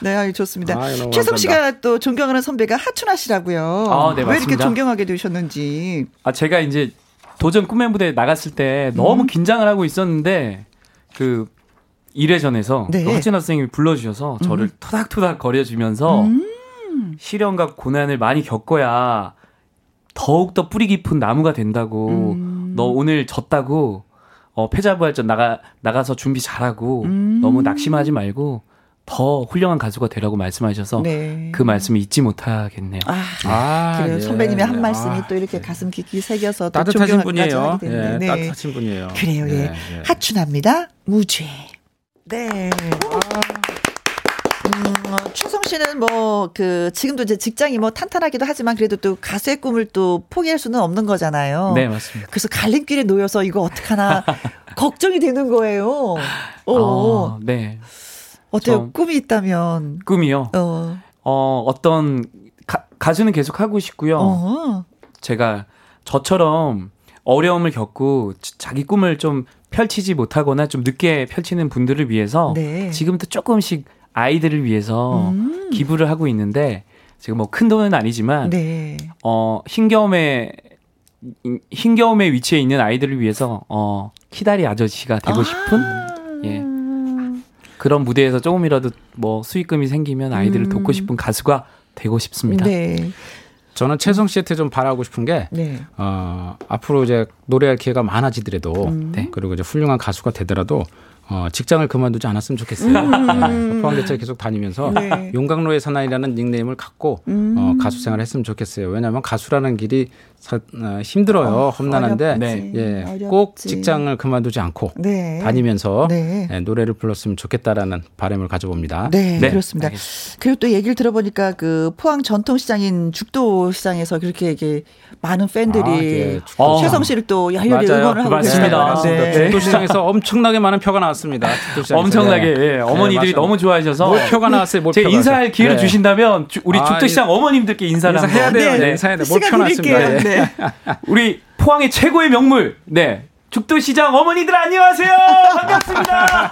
A: 네 좋습니다. 아, 최성 씨가 또 존경하는 선배가 하춘아 씨라고요. 아, 네, 왜 이렇게 존경하게 되셨는지.
D: 아, 제가 이제 도전 꿈의 무대에 나갔을 때 너무 음. 긴장을 하고 있었는데 그 1회전에서 네. 하춘아 선생님이 불러주셔서 저를 음. 토닥토닥 거려주면서 음. 시련과 고난을 많이 겪어야 더욱더 뿌리 깊은 나무가 된다고 음. 너 오늘 졌다고 어 패자부활전 나가 나가서 준비 잘하고 음. 너무 낙심하지 말고 더 훌륭한 가수가 되라고 말씀하셔서 네. 그 말씀을 잊지 못하겠네요. 아,
A: 아 그래요. 네. 선배님의 한 말씀이 아, 또 이렇게 네. 가슴 깊이 새겨서
E: 따뜻하신 분이에요. 예, 네, 따뜻하신 분이에요.
A: 그래요. 예. 네, 예. 하춘합니다. 무죄. 네. 아. 음, 어, 추성 씨는 뭐 그 지금도 이제 직장이 뭐 탄탄하기도 하지만 그래도 또 가수의 꿈을 또 포기할 수는 없는 거잖아요.
D: 네, 맞습니다.
A: 그래서 갈림길에 놓여서 이거 어떡하나 걱정이 되는 거예요. 어. 어
D: 네.
A: 어때요? 꿈이 있다면.
D: 꿈이요? 어. 어, 어떤 가, 가수는 계속 하고 싶고요. 어. 제가 저처럼 어려움을 겪고 자기 꿈을 좀 펼치지 못하거나 좀 늦게 펼치는 분들을 위해서 네. 지금부터 조금씩 아이들을 위해서 음. 기부를 하고 있는데 지금 뭐 큰 돈은 아니지만 네. 어 흰겨움에 흰겨움에 위치해 있는 아이들을 위해서 어 키다리 아저씨가 되고 아. 싶은 예 그런 무대에서 조금이라도 뭐 수익금이 생기면 아이들을 음. 돕고 싶은 가수가 되고 싶습니다. 네.
E: 저는 최성 씨한테 좀 바라고 싶은 게 네. 어, 앞으로 이제 노래할 기회가 많아지더라도 음. 네. 그리고 이제 훌륭한 가수가 되더라도 어, 직장을 그만두지 않았으면 좋겠어요. 음. 네, 포항대체 계속 다니면서 네. 용광로의 사나이라는 닉네임을 갖고 음. 어, 가수 생활을 했으면 좋겠어요. 왜냐하면 가수라는 길이 사, 어, 힘들어요. 어, 험난한데 네. 예, 어렵지. 꼭 직장을 그만두지 않고 네. 다니면서 네. 예, 노래를 불렀으면 좋겠다라는 바람을 가져봅니다.
A: 네, 네. 그렇습니다. 알겠습니다. 그리고 또 얘기를 들어보니까 그 포항 전통시장인 죽도 시장에서 그렇게 이게 많은 팬들이 아, 예, 최성 씨를 또 열렬히 응원을 하고
E: 계십니다. 네. 죽도 시장에서 엄청나게 많은 표가 나왔습니다.
D: 엄청나게 예, 어머니들이 너무 좋아하셔서
E: 표가 나왔어요.
D: 제가 인사할 기회를 주신다면 우리 아, 죽도 시장 어머님들께 인사를
E: 인사해야 돼요. 인사해야 돼요. 몰표 나왔습니다.
D: 네. 우리 포항의 최고의 명물, 네. 죽도시장 어머니들 안녕하세요. 반갑습니다.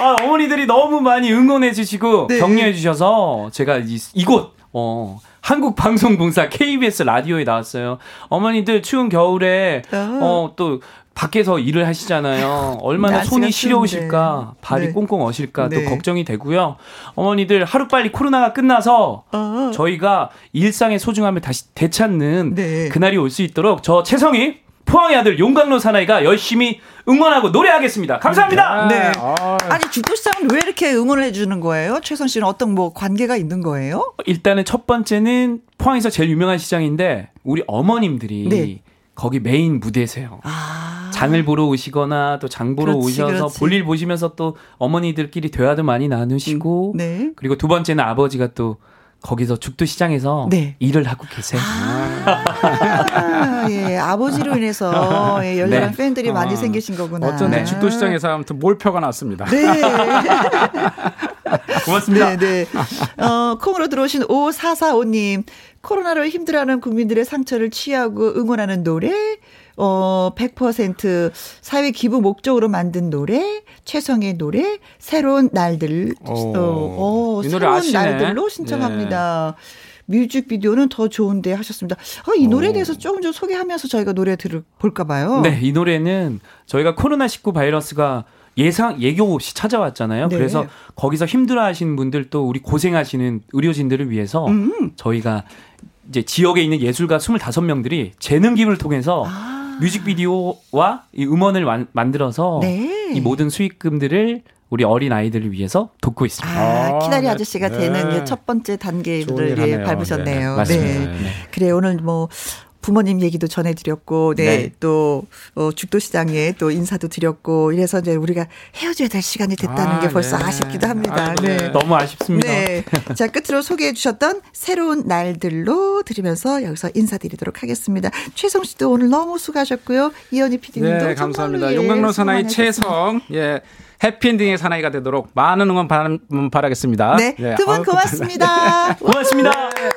D: 아, 어머니들이 너무 많이 응원해 주시고 네. 격려해 주셔서 제가 이, 이곳 어 한국방송공사 KBS 라디오에 나왔어요. 어머니들 추운 겨울에 어 또 밖에서 일을 하시잖아요. 얼마나 손이 시려우실까, 발이 네. 꽁꽁 어실까 네. 또 걱정이 되고요. 어머니들 하루빨리 코로나가 끝나서 어. 저희가 일상의 소중함을 다시 되찾는 네. 그날이 올 수 있도록 저 최성희 포항의 아들 용광로 사나이가 열심히 응원하고 노래하겠습니다. 감사합니다.
A: 네. 아. 아니 죽도시장은 왜 이렇게 응원을 해주는 거예요? 최선 씨는 어떤 뭐 관계가 있는 거예요?
D: 일단은 첫 번째는 포항에서 제일 유명한 시장인데 우리 어머님들이 네. 거기 메인 무대세요. 아. 장을 보러 오시거나 또 장 보러 그렇지, 오셔서 그렇지. 볼일 보시면서 또 어머니들끼리 대화도 많이 나누시고 음, 네. 그리고 두 번째는 아버지가 또 거기서 죽도 시장에서 네. 일을 하고 계세요.
A: 아, 예, 아버지로 인해서 예, 열렬한 네. 팬들이 많이 어, 생기신 거구나.
E: 어쩐지 네. 죽도 시장에서 아무튼 몰표가 났습니다.
A: 네.
D: 고맙습니다. 네, 네.
A: 어, 콩으로 들어오신 5445님. 코로나로 힘들어하는 국민들의 상처를 취하고 응원하는 노래, 어, 100% 사회 기부 목적으로 만든 노래, 최성의 노래, 새로운 날들, 어, 어, 새로운 아시네. 날들로 신청합니다. 네. 뮤직비디오는 더 좋은데 하셨습니다. 어, 이 노래에 대해서 조금 좀 소개하면서 저희가 노래 들을 볼까 봐요.
D: 네, 이 노래는 저희가 코로나19 바이러스가 예상 예교 없이 찾아왔잖아요. 네. 그래서 거기서 힘들어하시는 분들 또 우리 고생하시는 의료진들을 위해서 음. 저희가 이제 지역에 있는 예술가 25명들이 재능 기부를 통해서 아. 뮤직비디오와 이 음원을 만, 만들어서 네. 이 모든 수익금들을 우리 어린 아이들을 위해서 돕고 있습니다.
A: 아, 키다리 아, 아저씨가 네. 되는 첫 번째 단계를 밟으셨네요. 네. 네. 그래 오늘 뭐 부모님 얘기도 전해드렸고, 네, 네. 또, 어, 죽도시장에 또 인사도 드렸고, 이래서 이제 우리가 헤어져야 될 시간이 됐다는 아, 게 벌써 네. 아쉽기도 합니다. 아, 네.
D: 너무 아쉽습니다.
A: 네. 자, 끝으로 소개해 주셨던 새로운 날들로 들으면서 여기서 인사드리도록 하겠습니다. 최성 씨도 오늘 너무 수고하셨고요. 이현희 PD님도.
E: 네, 감사합니다. 예, 용광로 사나이 최성. 예. 해피엔딩의 사나이가 되도록 많은 응원 바라겠습니다.
A: 네. 네. 두분 고맙습니다.
D: 고맙습니다. 네.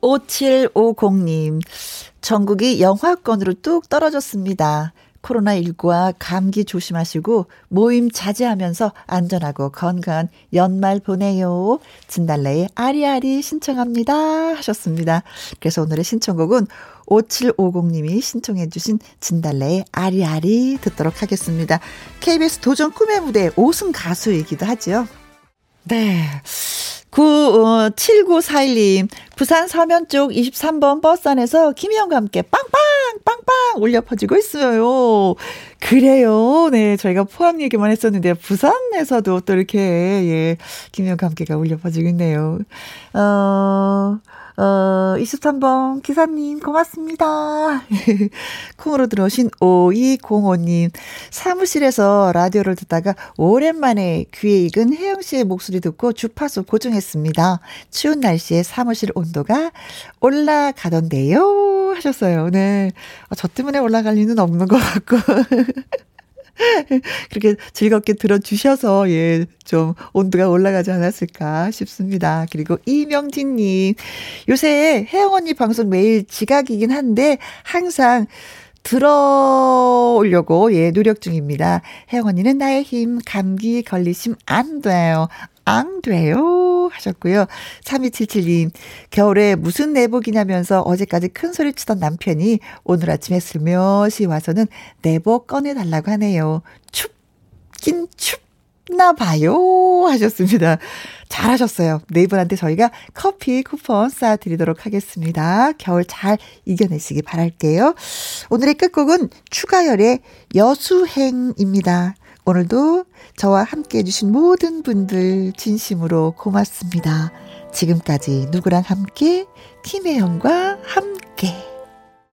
A: 5750님, 전국이 영화권으로 뚝 떨어졌습니다. 코로나19와 감기 조심하시고 모임 자제하면서 안전하고 건강한 연말 보내요. 진달래의 아리아리 신청합니다. 하셨습니다. 그래서 오늘의 신청곡은 5750님이 신청해 주신 진달래의 아리아리 듣도록 하겠습니다. KBS 도전 꿈의 무대 5승 가수이기도 하죠. 네. 9, 어, 7941님, 부산 서면 쪽 23번 버스 안에서 김희영과 함께 빵빵, 빵빵 울려 퍼지고 있어요. 그래요. 네, 저희가 포함 얘기만 했었는데, 부산에서도 또 이렇게, 예, 김희영과 함께가 울려 퍼지고 있네요. 어, 어, 23번 기사님 고맙습니다. 콩으로 들어오신 5205님. 사무실에서 라디오를 듣다가 오랜만에 귀에 익은 혜영 씨의 목소리 듣고 주파수 고정했습니다. 추운 날씨에 사무실 온도가 올라가던데요. 하셨어요. 네. 아, 저 때문에 올라갈 리는 없는 것 같고. 그렇게 즐겁게 들어주셔서, 예, 좀 온도가 올라가지 않았을까 싶습니다. 그리고 이명진님, 요새 혜영 언니 방송 매일 지각이긴 한데, 항상 들어오려고, 예, 노력 중입니다. 혜영 언니는 나의 힘, 감기 걸리시면 안 돼요. 앙 돼요 하셨고요. 3277님 겨울에 무슨 내복이냐면서 어제까지 큰 소리 치던 남편이 오늘 아침에 슬며시 와서는 내복 꺼내달라고 하네요. 춥긴 춥나 봐요 하셨습니다. 잘하셨어요. 네 분한테 저희가 커피 쿠폰 쏴드리도록 하겠습니다. 겨울 잘 이겨내시기 바랄게요. 오늘의 끝곡은 추가열의 여수행입니다. 오늘도 저와 함께 해주신 모든 분들 진심으로 고맙습니다. 지금까지 누구랑 함께? 김혜영과 함께.